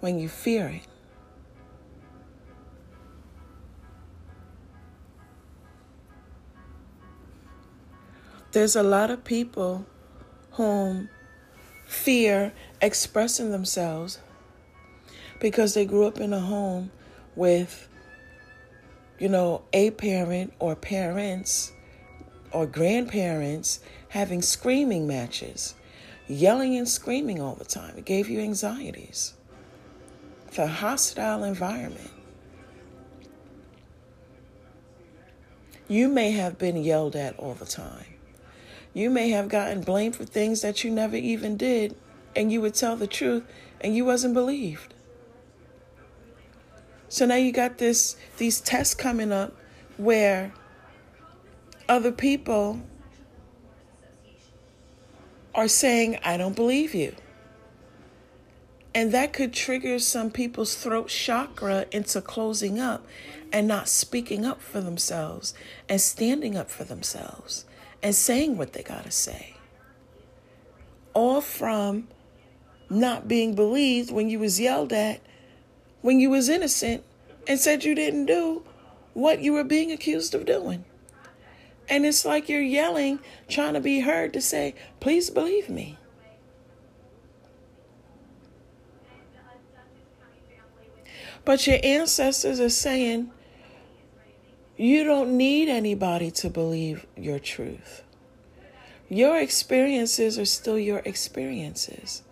when you fear it There's a lot of people whom fear expressing themselves because they grew up in a home with, you know, a parent or parents or grandparents having screaming matches, yelling and screaming all the time. It gave you anxieties. It's a hostile environment. You may have been yelled at all the time. You may have gotten blamed for things that you never even did, and you would tell the truth and you wasn't believed. So now you got this these tests coming up where other people are saying, I don't believe you. And that could trigger some people's throat chakra into closing up and not speaking up for themselves and standing up for themselves and saying what they got to say. All from not being believed when you was yelled at, when you was innocent and said you didn't do what you were being accused of doing. And it's like you're yelling, trying to be heard to say, please believe me. But your ancestors are saying, you don't need anybody to believe your truth. Your experiences are still your experiences.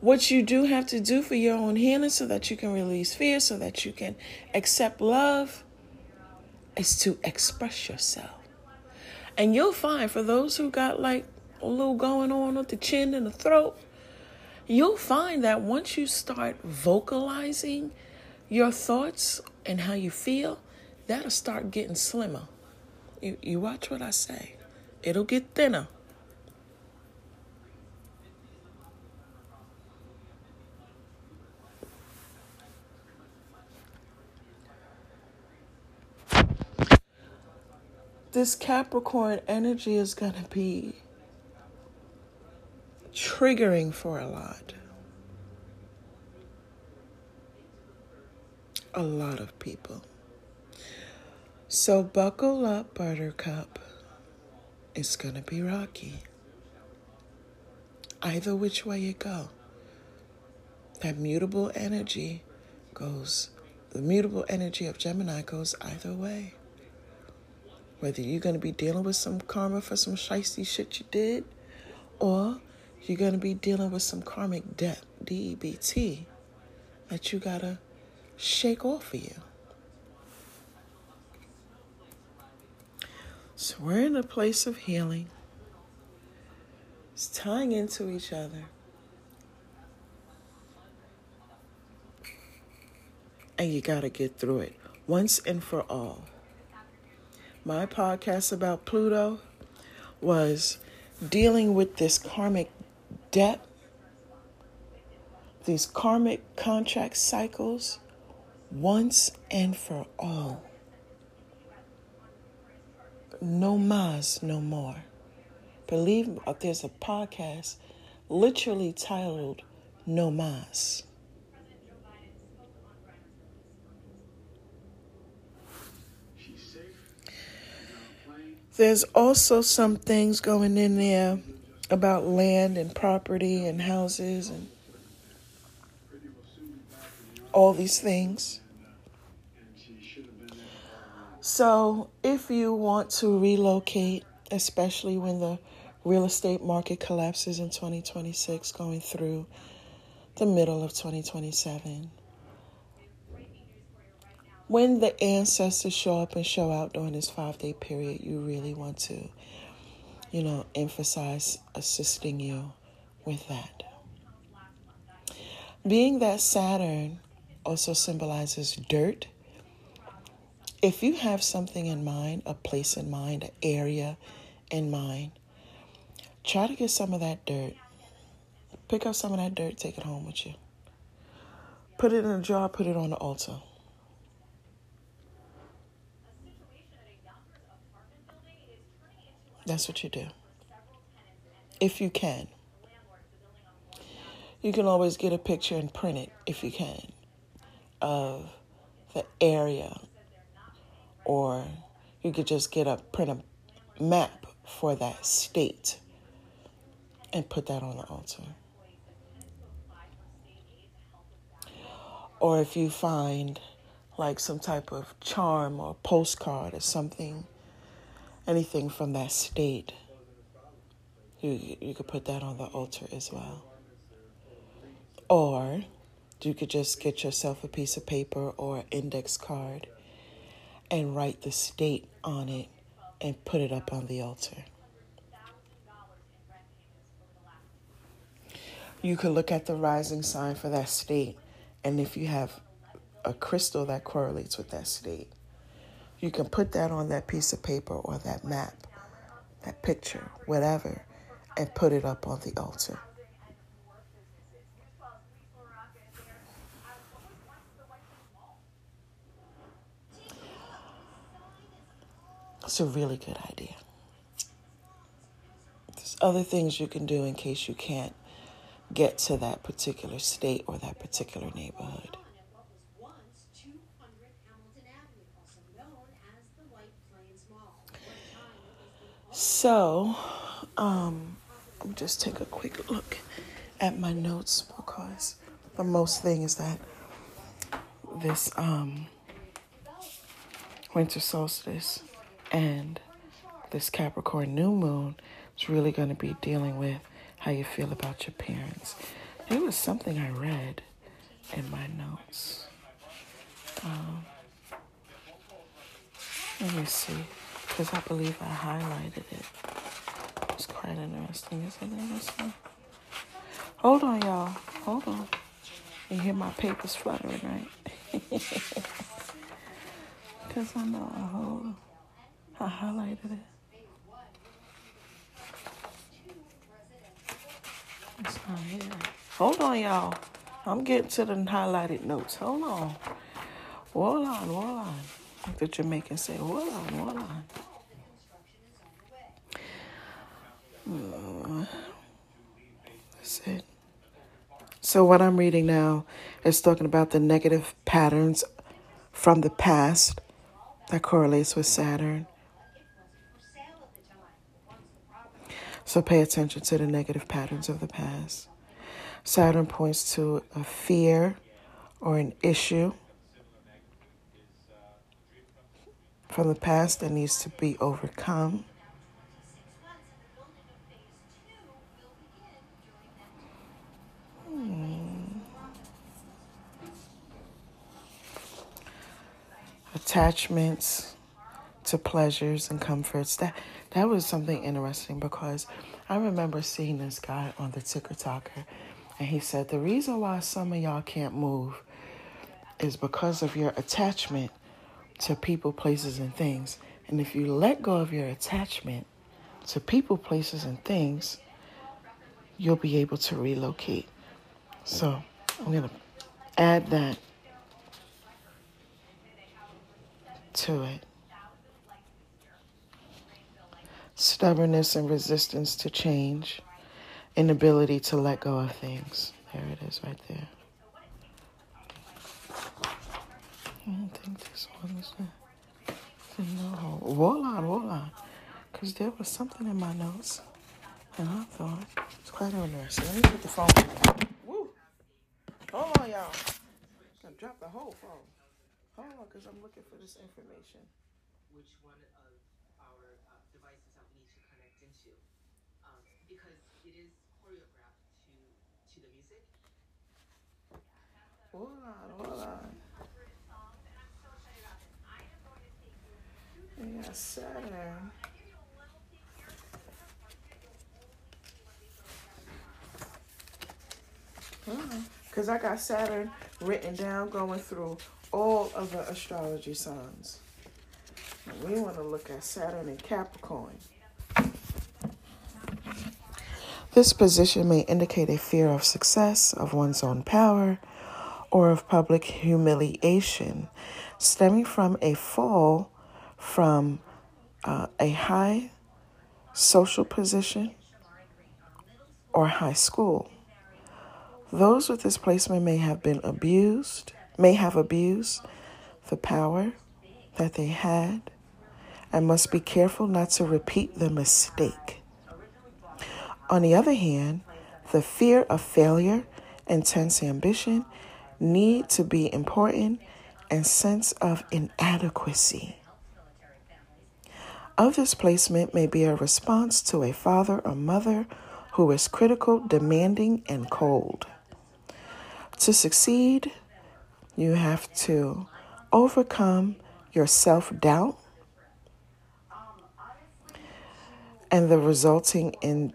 What you do have to do for your own healing so that you can release fear, so that you can accept love, is to express yourself. And you'll find for those who got like a little going on with the chin and the throat, you'll find that once you start vocalizing your thoughts and how you feel, that'll start getting slimmer. You, you watch what I say, it'll get thinner. This Capricorn energy is going to be triggering for a lot. A lot of people. So buckle up, Buttercup. It's going to be rocky. either which way you go. That mutable energy goes, the mutable energy of Gemini goes either way. Whether you're going to be dealing with some karma for some shisty shit you did, or you're going to be dealing with some karmic debt, DEBT, that you got to shake off for you. So we're in a place of healing. It's tying into each other. And you got to get through it once and for all. My podcast about Pluto was dealing with this karmic debt, these karmic contract cycles once and for all. No mas, no more. Believe there's a podcast literally titled No Mas. There's also some things going in there about land and property and houses and all these things. So, if you want to relocate, especially when the real estate market collapses in 2026, going through the middle of 2027, when the ancestors show up and show out during this five day period, you really want to, you know, emphasize assisting you with that. Being that Saturn also symbolizes dirt if you have something in mind, a place in mind, an area in mind, try to get some of that dirt. Pick up some of that dirt, take it home with you. Put it in a jar, put it on the altar. That's what you do. If you can. You can always get a picture and print it if you can of the area or you could just get a print a map for that state and put that on the altar. Or if you find like some type of charm or postcard or something, anything from that state, you you could put that on the altar as well. Or you could just get yourself a piece of paper or an index card and write the state on it and put it up on the altar. You could look at the rising sign for that state, and if you have a crystal that correlates with that state, you can put that on that piece of paper or that map, that picture, whatever, and put it up on the altar. It's a really good idea. There's other things you can do in case you can't get to that particular state or that particular neighborhood. So, um, I'll just take a quick look at my notes because the most thing is that this um, winter solstice and this Capricorn new moon is really going to be dealing with how you feel about your parents. It was something I read in my notes. Um, let me see, because I believe I highlighted it. It's quite interesting, isn't it? Interesting? Hold on, y'all. Hold on. You hear my papers fluttering, right? Because I know I hold. I highlighted it. It's not here. Hold on, y'all. I'm getting to the highlighted notes. Hold on. Hold on, hold on. Like the Jamaicans say, hold on, hold on. That's it. So, what I'm reading now is talking about the negative patterns from the past that correlates with Saturn So pay attention to the negative patterns of the past. Saturn points to a fear or an issue from the past that needs to be overcome. Hmm. attachments to pleasures and comforts. That that was something interesting because I remember seeing this guy on the Ticker Talker, and he said the reason why some of y'all can't move is because of your attachment to people, places, and things. And if you let go of your attachment to people, places, and things, you'll be able to relocate. So I'm gonna add that to it. Stubbornness and resistance to change, inability to let go of things. There it is right there. I don't think this one is no. Hold on, hold on. Because there was something in my notes. And I thought it's quite interesting. Let me put the phone. Woo! Hold on, y'all. I dropped the whole phone. Hold on, because I'm looking for this information. which one of our uh, devices that we need to connect into, um, because it is choreographed to to the music. Hold on, hold on. Yeah, Saturn. Because mm-hmm. I got Saturn written down going through all of the astrology signs. And we want to look at Saturn in Capricorn. This position may indicate a fear of success, of one's own power, or of public humiliation, stemming from a fall from uh, a high social position or high school. Those with this placement may have been abused, may have abused the power that they had, and must be careful not to repeat the mistake. On the other hand, the fear of failure, intense ambition, need to be important, and sense of inadequacy of this placement may be a response to a father or mother who is critical, demanding, and cold. To succeed, you have to overcome your self doubt and the resulting in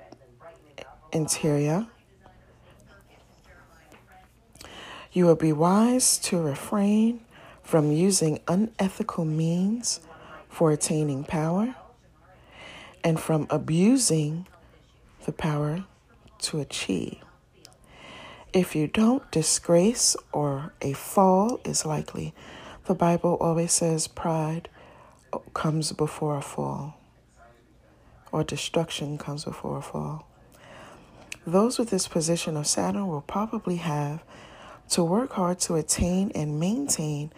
interior. You will be wise to refrain from using unethical means for attaining power and from abusing the power to achieve. If you don't, disgrace or a fall is likely. The Bible always says pride comes before a fall, or destruction comes before a fall. Those with this position of Saturn will probably have to work hard to attain and maintain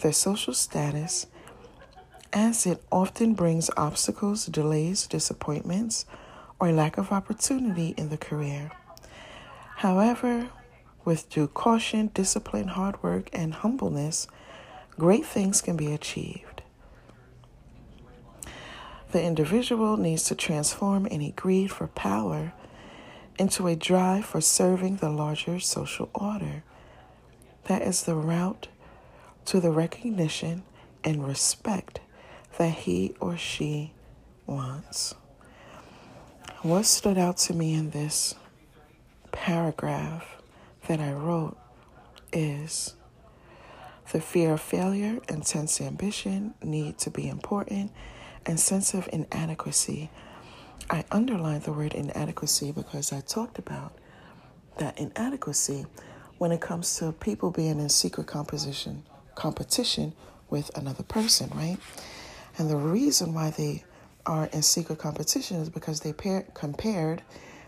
their social status, as it often brings obstacles, delays, disappointments, or lack of opportunity in the career. However, with due caution, discipline, hard work, and humbleness, great things can be achieved. The individual needs to transform any greed for power into a drive for serving the larger social order. That is the route to the recognition and respect that he or she wants. What stood out to me in this paragraph that I wrote is the fear of failure, intense ambition, need to be important, and sense of inadequacy. I underlined the word inadequacy because I talked about that inadequacy when it comes to people being in secret composition competition with another person, right? And the reason why they are in secret competition is because they pair, compared,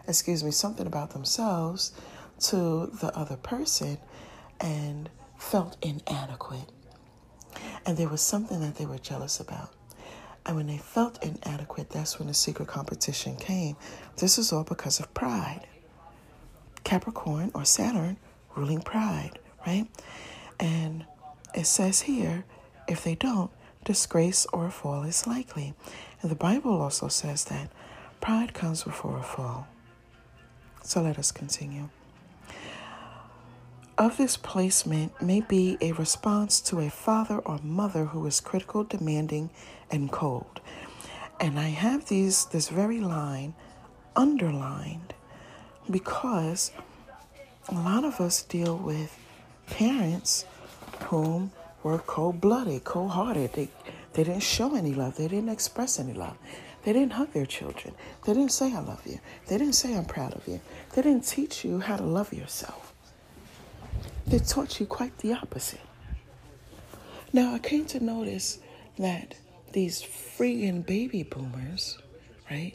excuse me, something about themselves to the other person and felt inadequate. And there was something that they were jealous about. And when they felt inadequate, that's when the secret competition came. This is all because of pride. Capricorn or Saturn ruling pride, right? And it says here, if they don't, disgrace or a fall is likely. And the Bible also says that pride comes before a fall. So let us continue. Of this placement may be a response to a father or mother who is critical, demanding, and cold. And I have these this very line underlined because a lot of us deal with parents whom were cold blooded, cold hearted. They, they didn't show any love, they didn't express any love. They didn't hug their children. They didn't say, I love you. They didn't say, I'm proud of you. They didn't teach you how to love yourself. They taught you quite the opposite. Now, I came to notice that these freaking baby boomers, right?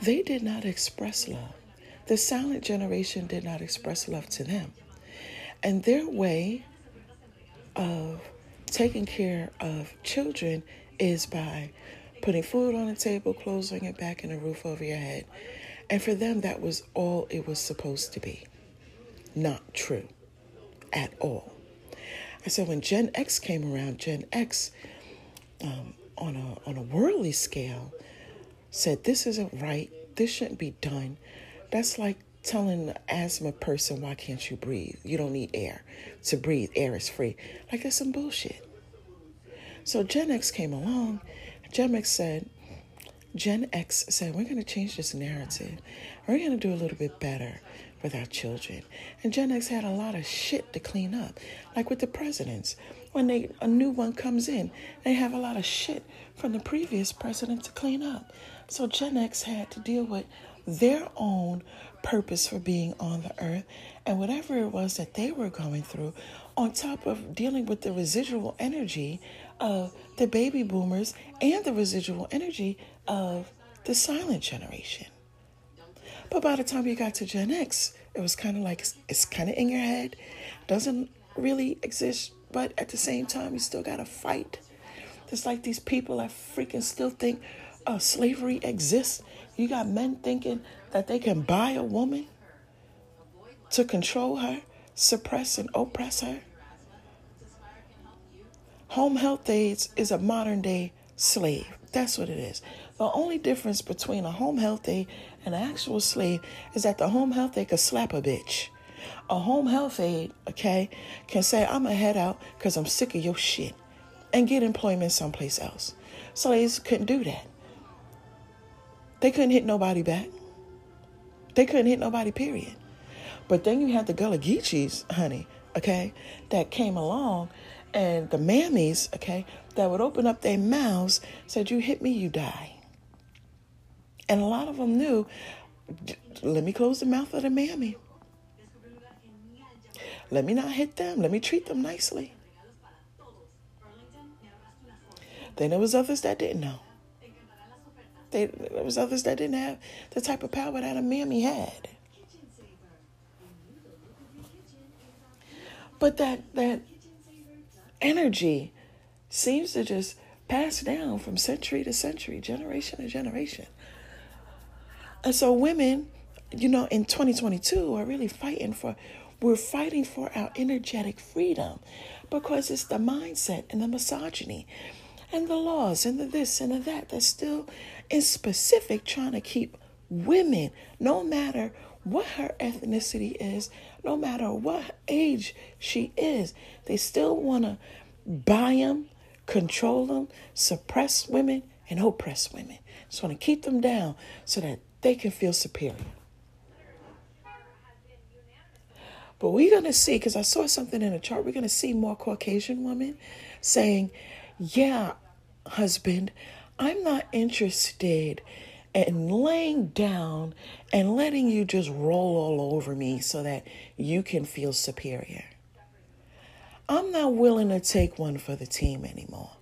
They did not express love. The silent generation did not express love to them. And their way of taking care of children is by putting food on the table, on your back, and a roof over your head. And for them, that was all it was supposed to be. Not true at all. And so when Gen X came around, Gen X, um, on a on a worldly scale, said this isn't right. This shouldn't be done. That's like telling an asthma person, why can't you breathe? You don't need air to breathe. Air is free. Like that's some bullshit. So Gen X came along. Gen X said, Gen X said, we're going to change this narrative. We're going to do a little bit better with our children. And Gen X had a lot of shit to clean up, like with the presidents. When they a new one comes in, they have a lot of shit from the previous president to clean up. So Gen X had to deal with their own purpose for being on the earth and whatever it was that they were going through, on top of dealing with the residual energy of the baby boomers and the residual energy of the silent generation. But by the time you got to Gen X, it was kind of like it's, kind of in your head, doesn't really exist, but at the same time, you still got to fight. It's like these people that freaking still think uh, slavery exists. You got men thinking that they can buy a woman to control her, suppress and oppress her. Home health aides is a modern day slave. That's what it is. The only difference between a home health aide and an actual slave is that the home health aide can slap a bitch. A home health aide, okay, can say, I'm going to head out because I'm sick of your shit and get employment someplace else. Slaves couldn't do that. They couldn't hit nobody back. They couldn't hit nobody, period. But then you had the Gullah Geechees, honey, okay, that came along and the mammies, okay, that would open up their mouths, said, You hit me, you die. And a lot of them knew, let me close the mouth of the mammy. Let me not hit them. Let me treat them nicely. Then there was others that didn't know. They, there was others that didn't have the type of power that a mammy had. But that that energy seems to just pass down from century to century, generation to generation. And so women, you know, in 2022 are really fighting for we're fighting for our energetic freedom because it's the mindset and the misogyny and the laws and the this and the that that's still in specific trying to keep women, no matter what her ethnicity is, no matter what age she is, they still want to buy them, control them, suppress women, and oppress women. Just want to keep them down so that they can feel superior. But we're going to see, because I saw something in the chart, we're going to see more Caucasian women saying, Yeah, husband, I'm not interested in laying down and letting you just roll all over me so that you can feel superior. I'm not willing to take one for the team anymore.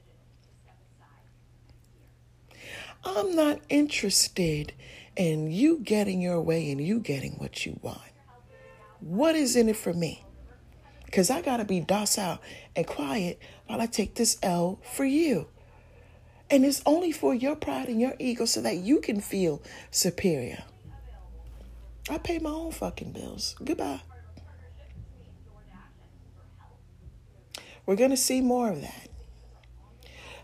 I'm not interested in you getting your way and you getting what you want. What is in it for me? Because I got to be docile and quiet while I take this L for you. And it's only for your pride and your ego so that you can feel superior. I pay my own fucking bills. Goodbye. We're going to see more of that.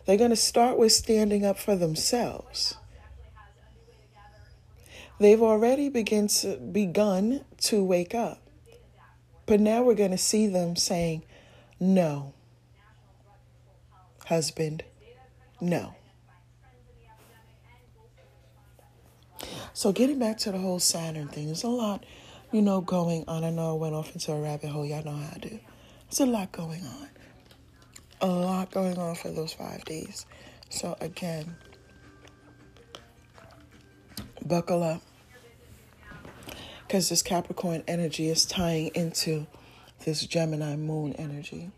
They're going to start with standing up for themselves. They've already begin to, begun to wake up. But now we're going to see them saying, no, husband, no. So getting back to the whole Saturn thing, there's a lot, you know, going on. I know I went off into a rabbit hole. Y'all know how I do. There's a lot going on. A lot going on for those five days. So again, buckle up. Because this Capricorn energy is tying into this Gemini moon energy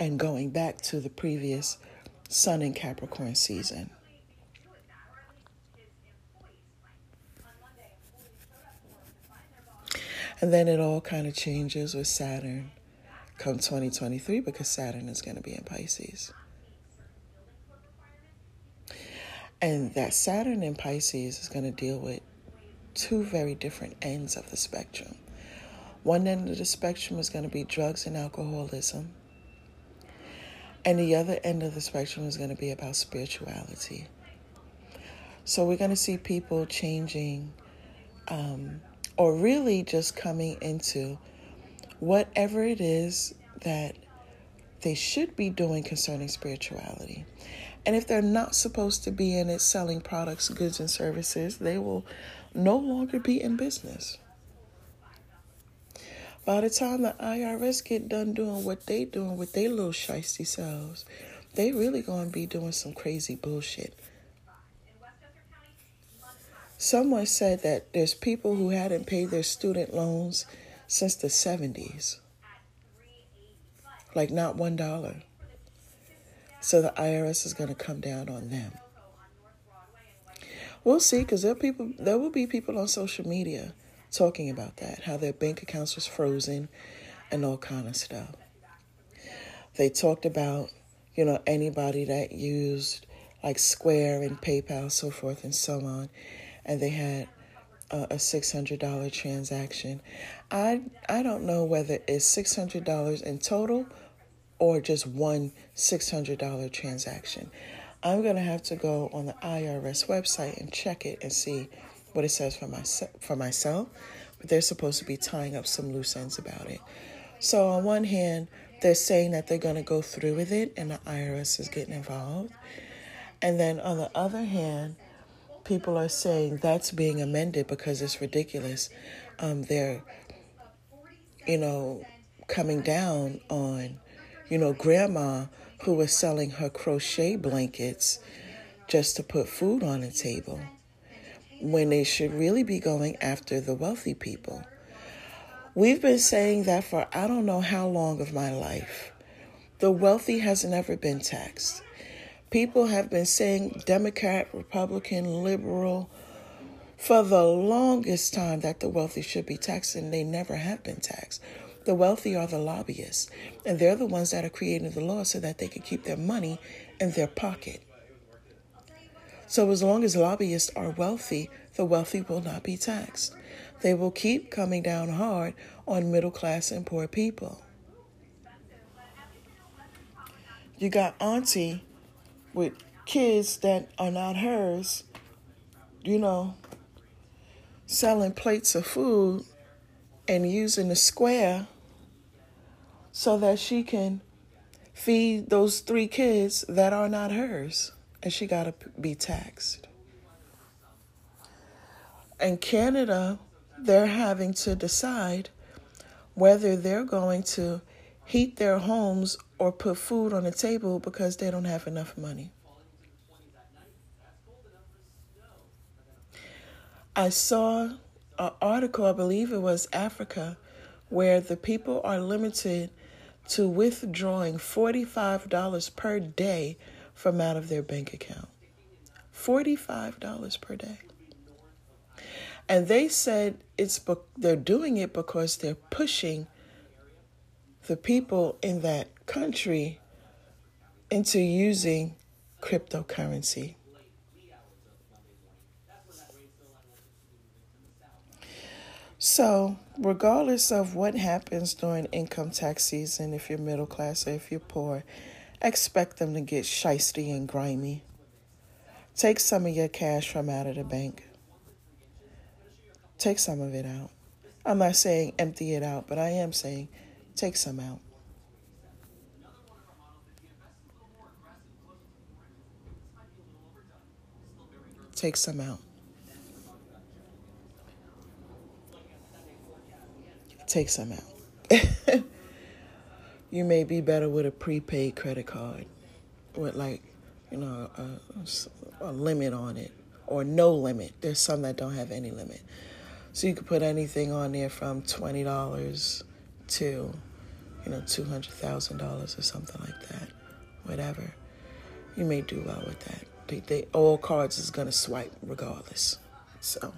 and going back to the previous Sun and Capricorn season. And then it all kind of changes with Saturn come 2023 because Saturn is going to be in Pisces. And that Saturn in Pisces is going to deal with two very different ends of the spectrum. One end of the spectrum is going to be drugs and alcoholism. And the other end of the spectrum is going to be about spirituality. So we're going to see people changing um, or really just coming into whatever it is that they should be doing concerning spirituality. And if they're not supposed to be in it selling products, goods, and services, they will no longer be in business. By the time the IRS get done doing what they doing with their little shisty selves, they really gonna be doing some crazy bullshit. Someone said that there's people who hadn't paid their student loans since the 70s. Like not one dollar. So the IRS is going to come down on them. We'll see, because there people there will be people on social media talking about that, how their bank accounts was frozen and all kind of stuff. They talked about, you know, anybody that used like Square and PayPal, so forth and so on, and they had a, a six hundred dollar transaction. I I don't know whether it's six hundred dollars in total or just one six hundred dollar transaction. I'm gonna have to go on the IRS website and check it and see what it says for myself. For myself, but they're supposed to be tying up some loose ends about it. So on one hand, they're saying that they're gonna go through with it, and the IRS is getting involved. And then on the other hand, people are saying that's being amended because it's ridiculous. Um, they're, you know, coming down on, you know, grandma who was selling her crochet blankets just to put food on the table when they should really be going after the wealthy people. We've been saying that for I don't know how long of my life. The wealthy has never been taxed. People have been saying Democrat, Republican, liberal for the longest time that the wealthy should be taxed, and they never have been taxed. The wealthy are the lobbyists, and they're the ones that are creating the law so that they can keep their money in their pocket. So, as long as lobbyists are wealthy, the wealthy will not be taxed. They will keep coming down hard on middle class and poor people. You got Auntie with kids that are not hers, you know, selling plates of food and using the square so that she can feed those three kids that are not hers and she got to be taxed. In Canada, they're having to decide whether they're going to heat their homes or put food on the table because they don't have enough money. I saw an article, I believe it was Africa, where the people are limited to withdrawing $45 per day from out of their bank account. $45 per day. And they said it's they're doing it because they're pushing the people in that country into using cryptocurrency. So, regardless of what happens during income tax season, if you're middle class or if you're poor, expect them to get shisty and grimy. Take some of your cash from out of the bank. Take some of it out. I'm not saying empty it out, but I am saying take some out. Take some out. Take some out. you may be better with a prepaid credit card with like, you know, a, a limit on it or no limit. There's some that don't have any limit. So you could put anything on there from twenty dollars to, you know, two hundred thousand dollars or something like that. Whatever. You may do well with that. They, they all cards is gonna swipe regardless. So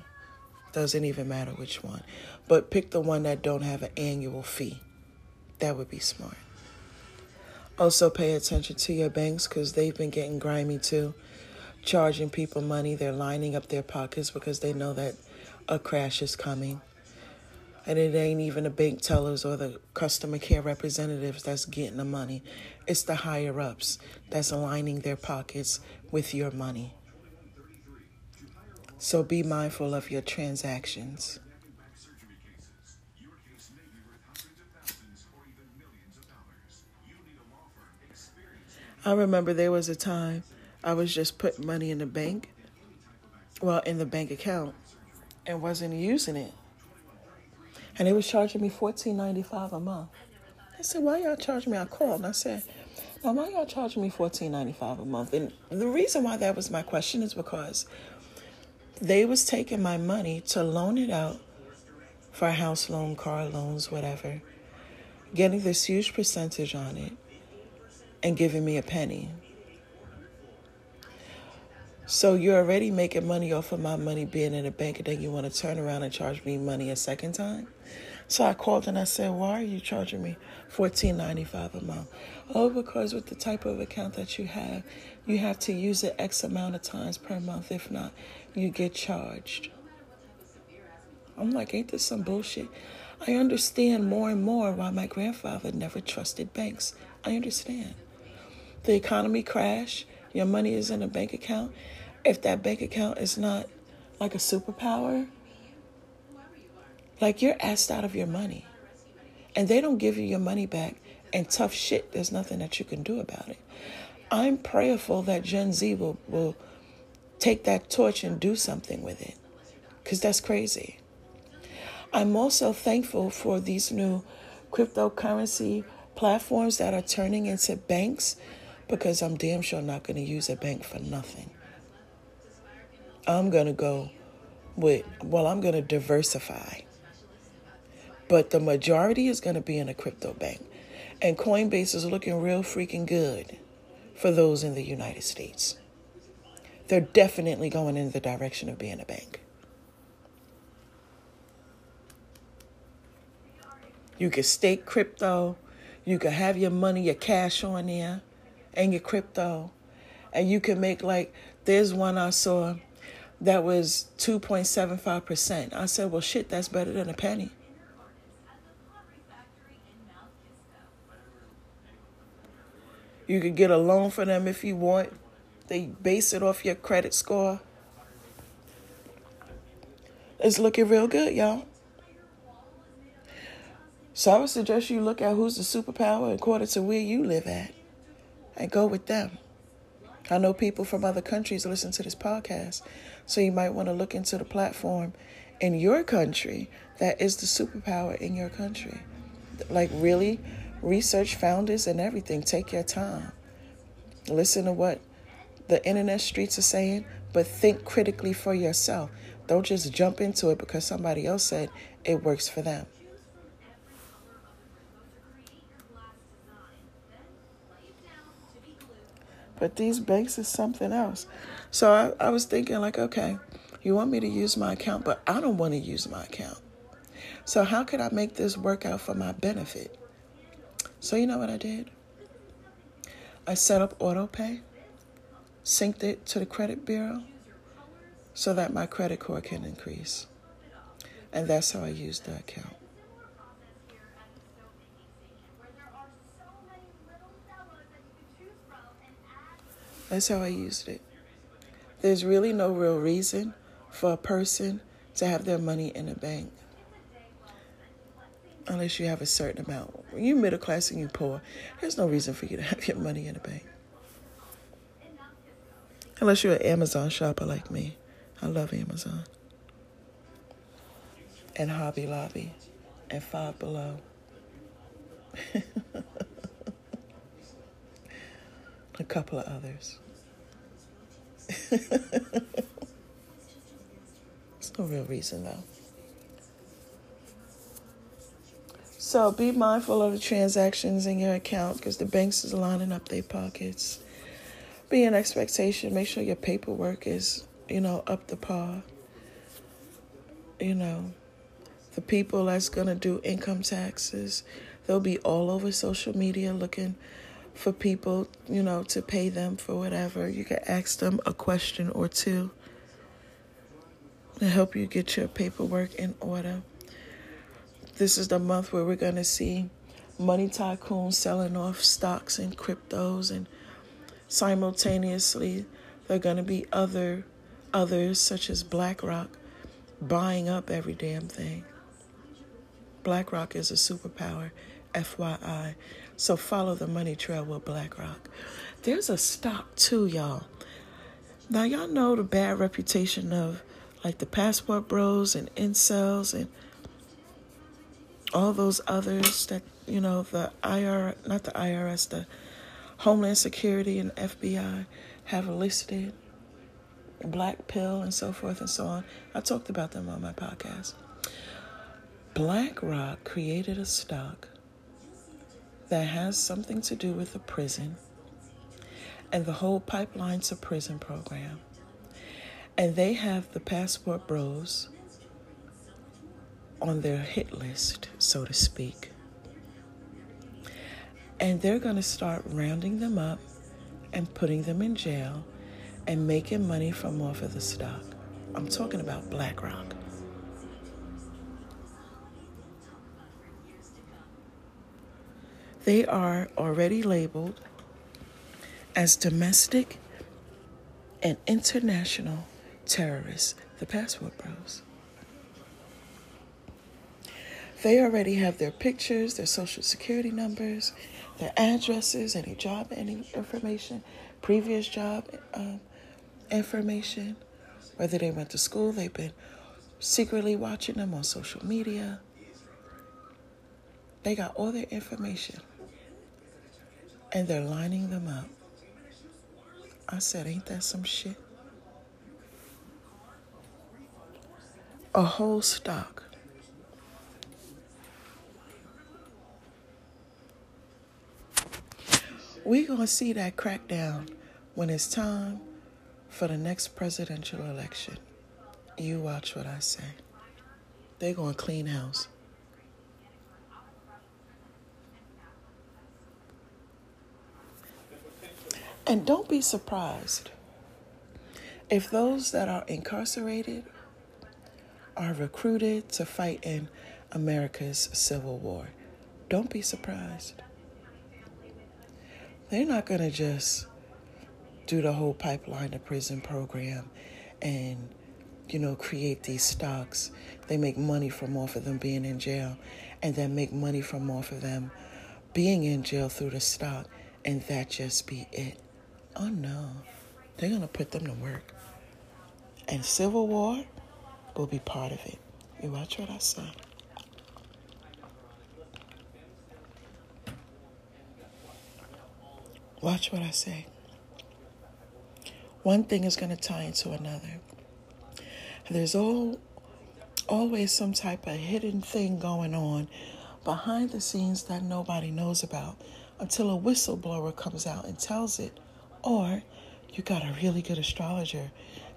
doesn't even matter which one. But pick the one that don't have an annual fee. That would be smart. Also pay attention to your banks because they've been getting grimy too. Charging people money. They're lining up their pockets because they know that a crash is coming. And it ain't even the bank tellers or the customer care representatives that's getting the money. It's the higher ups that's aligning their pockets with your money. So be mindful of your transactions. I remember there was a time I was just putting money in the bank, well, in the bank account, and wasn't using it. And they was charging me fourteen ninety five a month. I said, why y'all charging me? I called and I said, now why y'all charging me fourteen ninety five a month? And the reason why that was my question is because they was taking my money to loan it out for a house loan, car loans, whatever, getting this huge percentage on it, and giving me a penny. So you're already making money off of my money being in a bank, and then you want to turn around and charge me money a second time? So I called and I said, "Why are you charging me fourteen ninety five a month?" Oh, because with the type of account that you have, you have to use it X amount of times per month. If not, you get charged. I'm like, ain't this some bullshit? I understand more and more why my grandfather never trusted banks. I understand. The economy crash, your money is in a bank account. If that bank account is not like a superpower, like you're asked out of your money. And they don't give you your money back. And tough shit, there's nothing that you can do about it. I'm prayerful that Gen Z will, will take that torch and do something with it. Because that's crazy. I'm also thankful for these new cryptocurrency platforms that are turning into banks because I'm damn sure not going to use a bank for nothing. I'm going to go with, well, I'm going to diversify. But the majority is going to be in a crypto bank. And Coinbase is looking real freaking good for those in the United States. They're definitely going in the direction of being a bank. You can stake crypto. You can have your money, your cash on there, and your crypto. And you can make like, there's one I saw that was 2.75%. I said, well, shit, that's better than a penny. You could get a loan for them if you want. They base it off your credit score. It's looking real good, y'all. So I would suggest you look at who's the superpower according to where you live at and go with them. I know people from other countries listen to this podcast, so you might want to look into the platform in your country that is the superpower in your country. Like, really research founders and everything. Take your time. Listen to what the internet streets are saying, but think critically for yourself. Don't just jump into it because somebody else said it works for them. But these banks is something else. So I, I was thinking, like, okay, you want me to use my account, but I don't want to use my account. So how could I make this work out for my benefit? So you know what I did? I set up auto pay synced it to the credit bureau so that my credit score can increase. And that's how I use the account. That's how I used it. There's really no real reason for a person to have their money in a bank unless you have a certain amount. When you're middle class and you're poor, there's no reason for you to have your money in a bank. Unless you're an Amazon shopper like me. I love Amazon. And Hobby Lobby and Five Below. a couple of others. There's no real reason though. So be mindful of the transactions in your account because the banks is lining up their pockets. Be an expectation. Make sure your paperwork is, you know, up to par. You know, the people that's gonna do income taxes, they'll be all over social media looking for people, you know, to pay them for whatever. You can ask them a question or two to help you get your paperwork in order. This is the month where we're going to see money tycoons selling off stocks and cryptos and simultaneously there are going to be other others such as BlackRock buying up every damn thing. BlackRock is a superpower, FYI. So follow the money trail with BlackRock. There's a stock too, y'all. Now y'all know the bad reputation of like the passport bros and incels and all those others that you know the IR not the IRS the Homeland Security and FBI have listed black pill and so forth and so on. I talked about them on my podcast. BlackRock created a stock that has something to do with the prison and the whole pipeline to prison program. And they have the passport bros on their hit list, so to speak. And they're going to start rounding them up and putting them in jail and making money from off of the stock. I'm talking about BlackRock. They are already labeled as domestic and international terrorists, the Passport Bros. They already have their pictures, their social security numbers, their addresses, any job any information, previous job um, information, whether they went to school, they've been secretly watching them on social media. They got all their information and they're lining them up. I said, Ain't that some shit? A whole stock. We're going to see that crackdown when it's time for the next presidential election. You watch what I say. They're going to clean house. And don't be surprised if those that are incarcerated are recruited to fight in America's Civil War. Don't be surprised. They're not going to just do the whole pipeline to prison program and, you know, create these stocks. They make money from off of them being in jail and then make money from off of them being in jail through the stock and that just be it. Oh no, they're going to put them to work. And Civil War will be part of it. You watch what I say. Watch what I say. One thing is going to tie into another. There's all, always some type of hidden thing going on behind the scenes that nobody knows about until a whistleblower comes out and tells it or you got a really good astrologer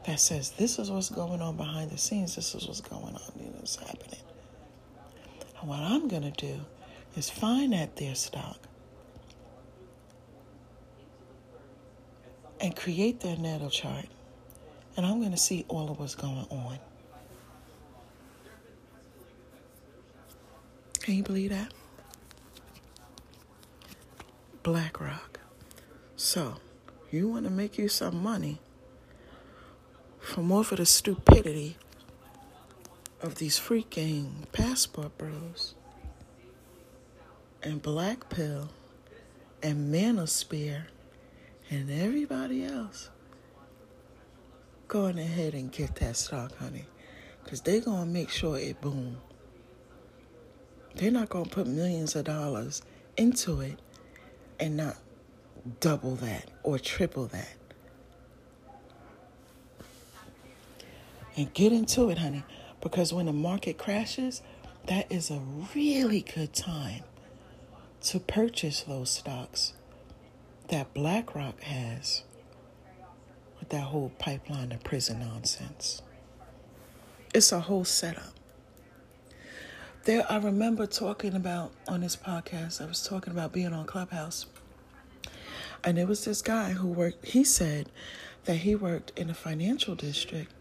that says this is what's going on behind the scenes, this is what's going on, you know, happening. And what I'm gonna do is find that their stock and create their natal chart, and I'm going to see all of what's going on. Can you believe that? BlackRock. So, you want to make you some money from off of the stupidity of these freaking passport bros and Black Pill and Manosphere and everybody else. Going ahead and get that stock, honey. Because they're going to make sure it boom. They're not going to put millions of dollars into it and not double that or triple that. And get into it, honey. Because when the market crashes, that is a really good time to purchase those stocks that BlackRock has with that whole pipeline of prison nonsense. It's a whole setup. There, I remember talking about on this podcast, I was talking about being on Clubhouse. And there was this guy who worked, he said that he worked in a financial district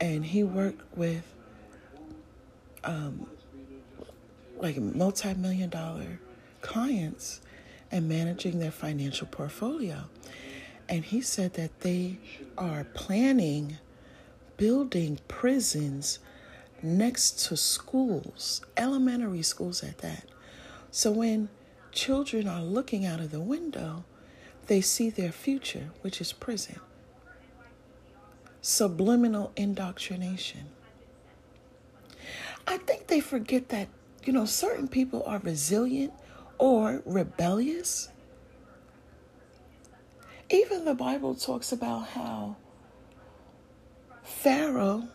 and he worked with um, like multi million dollar clients and managing their financial portfolio. And he said that they are planning building prisons next to schools, elementary schools at that. So when children are looking out of the window, they see their future, which is prison. Subliminal indoctrination. I think they forget that, you know, certain people are resilient or rebellious. Even the Bible talks about how Pharaoh,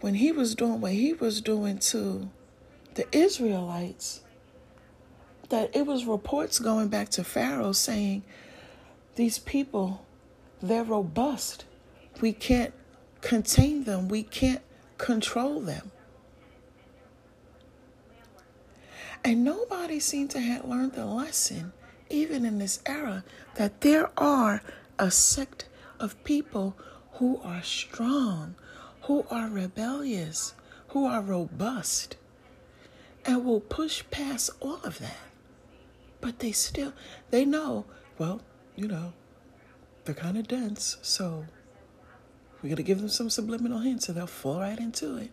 when he was doing what he was doing to the Israelites, that it was reports going back to Pharaoh saying, These people, they're robust. We can't contain them, we can't control them. And nobody seemed to have learned the lesson, even in this era, that there are a sect of people who are strong, who are rebellious, who are robust, and will push past all of that. But they still, they know, well, you know, they're kind of dense, so we're going to give them some subliminal hints and they'll fall right into it.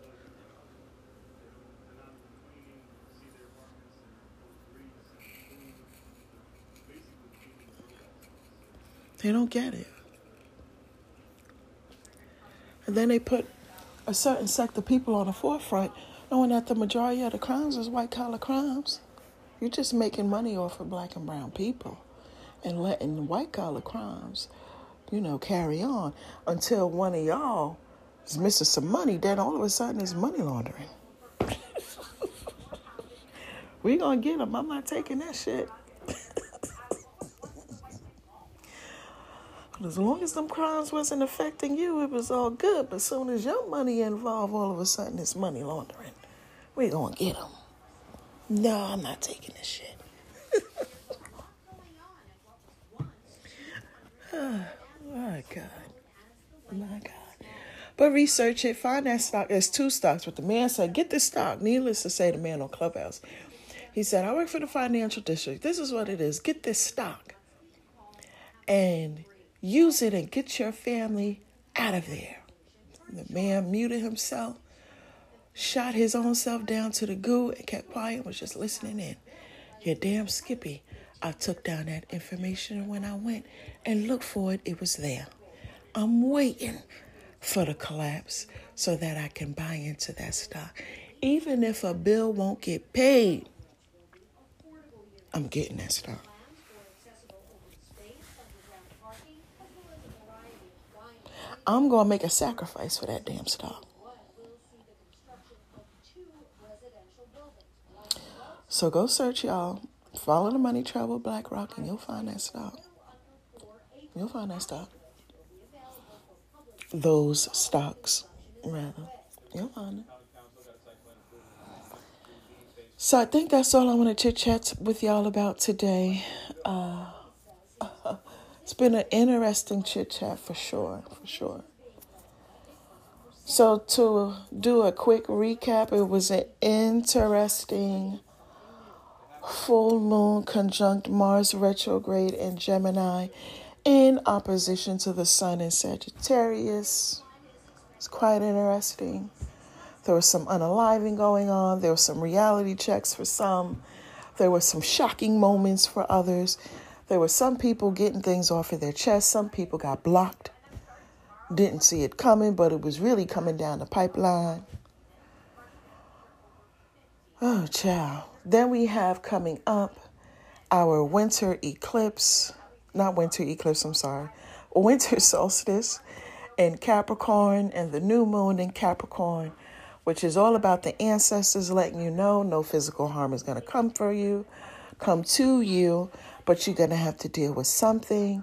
They don't get it. And then they put a certain sect of people on the forefront, knowing that the majority of the crimes is white collar crimes. You're just making money off of black and brown people and letting white collar crimes, you know, carry on until one of y'all is missing some money, then all of a sudden it's money laundering. we gonna get them. I'm not taking that shit. As long as them crimes wasn't affecting you, it was all good. But as soon as your money involved, all of a sudden it's money laundering. We're gonna get them. No, I'm not taking this shit. oh, my God. My God. But research it, find that stock. There's two stocks. But the man said, get this stock. Needless to say, the man on Clubhouse. He said, I work for the financial district. This is what it is. Get this stock. And use it and get your family out of there. The man muted himself, shot his own self down to the goo, and kept quiet was just listening in. Yeah, damn Skippy. I took down that information when I went and looked for it. It was there. I'm waiting for the collapse so that I can buy into that stock. Even if a bill won't get paid, I'm getting that stock. I'm going to make a sacrifice for that damn stock. So go search, y'all. Follow the Money Travel BlackRock, and you'll find that stock. You'll find that stock. Those stocks, rather. You'll find it. So I think that's all I want to chit chat with y'all about today. Uh, It's been an interesting chit chat for sure, for sure. So, to do a quick recap, it was an interesting full moon conjunct Mars retrograde in Gemini in opposition to the Sun in Sagittarius. It's quite interesting. There was some unaliving going on, there were some reality checks for some, there were some shocking moments for others. There were some people getting things off of their chest, some people got blocked. Didn't see it coming, but it was really coming down the pipeline. Oh, child. Then we have coming up our winter eclipse, not winter eclipse, I'm sorry, winter solstice in Capricorn and the new moon in Capricorn, which is all about the ancestors letting you know no physical harm is going to come for you, come to you, but you're going to have to deal with something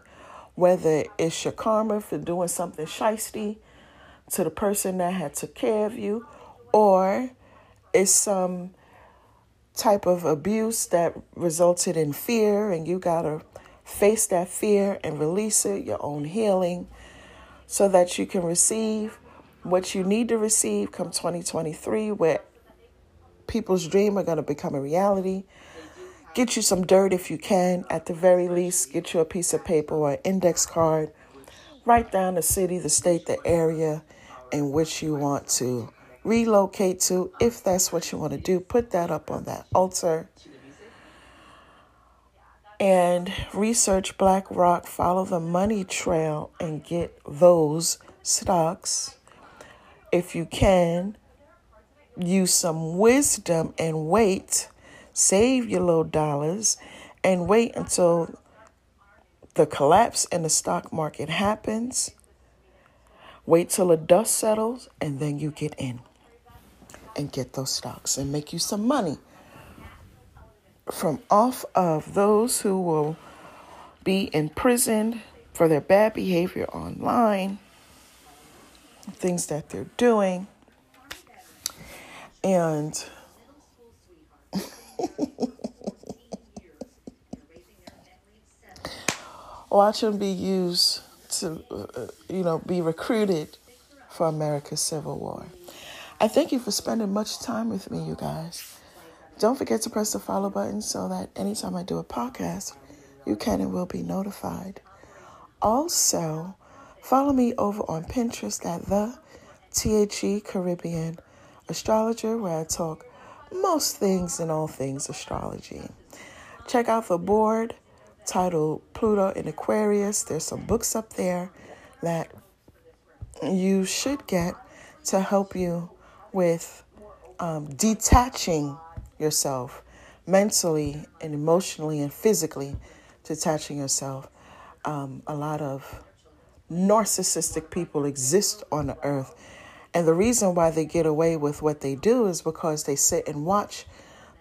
whether it's your karma for doing something shisty to the person that had took care of you, or it's some type of abuse that resulted in fear and you gotta face that fear and release it, your own healing, so that you can receive what you need to receive come 2023, where people's dream are gonna become a reality Get you some dirt if you can. At the very least, get you a piece of paper or an index card. Write down the city, the state, the area in which you want to relocate to. If that's what you want to do, put that up on that altar. And research BlackRock, follow the money trail, and get those stocks. If you can, use some wisdom and wait save your little dollars, and wait until the collapse in the stock market happens. Wait till the dust settles, and then you get in and get those stocks and make you some money from off of those who will be imprisoned for their bad behavior online, things that they're doing. And Watch them be used to, uh, you know, be recruited for America's Civil War. I thank you for spending much time with me, you guys. Don't forget to press the follow button so that anytime I do a podcast, you can and will be notified. Also, follow me over on Pinterest at the THE Caribbean Astrologer, where I talk most things and all things astrology. Check out the board titled Pluto in Aquarius. There's some books up there that you should get to help you with um, detaching yourself mentally and emotionally and physically, detaching yourself. Um, a lot of narcissistic people exist on the earth and the reason why they get away with what they do is because they sit and watch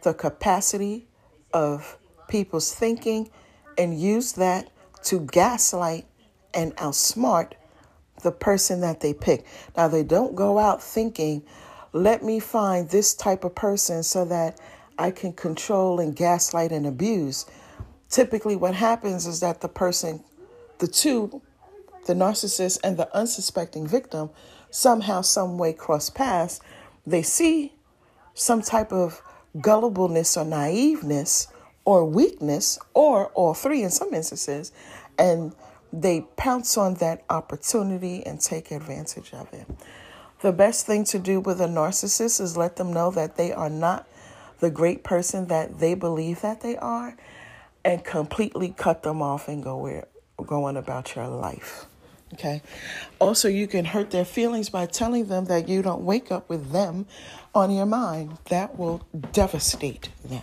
the capacity of people's thinking and use that to gaslight and outsmart the person that they pick. Now, they don't go out thinking, let me find this type of person so that I can control and gaslight and abuse. Typically, what happens is that the person, the two, the narcissist and the unsuspecting victim, somehow, some way cross paths, they see some type of gullibleness or naiveness or weakness, or all three in some instances, and they pounce on that opportunity and take advantage of it. The best thing to do with a narcissist is let them know that they are not the great person that they believe that they are and completely cut them off and go where go on about your life. Okay. Also, you can hurt their feelings by telling them that you don't wake up with them on your mind. That will devastate them.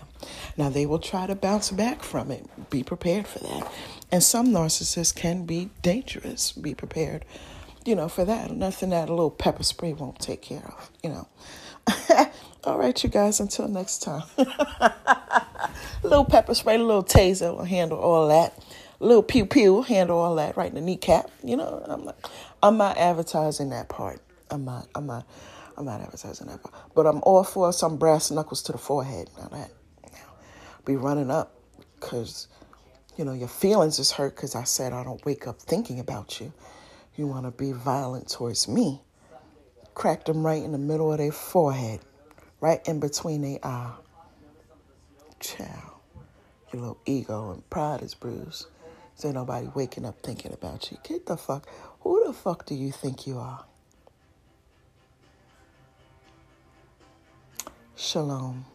Now, they will try to bounce back from it. Be prepared for that. And some narcissists can be dangerous. Be prepared, you know, for that. Nothing that a little pepper spray won't take care of, you know. All right, you guys, until next time. a little pepper spray, a little taser will handle all that little pew pew handle all that right in the kneecap. You know, I'm not, I'm not advertising that part. I'm not, I'm not, I'm not advertising that part. But I'm all for some brass knuckles to the forehead. Now that, now, be running up, cause You know, your feelings is hurt because I said I don't wake up thinking about you. You want to be violent towards me. Cracked them right in the middle of their forehead, right in between their eye. Child, your little ego and pride is bruised. Ain't nobody waking up thinking about you. Get the fuck. Who the fuck do you think you are? Shalom.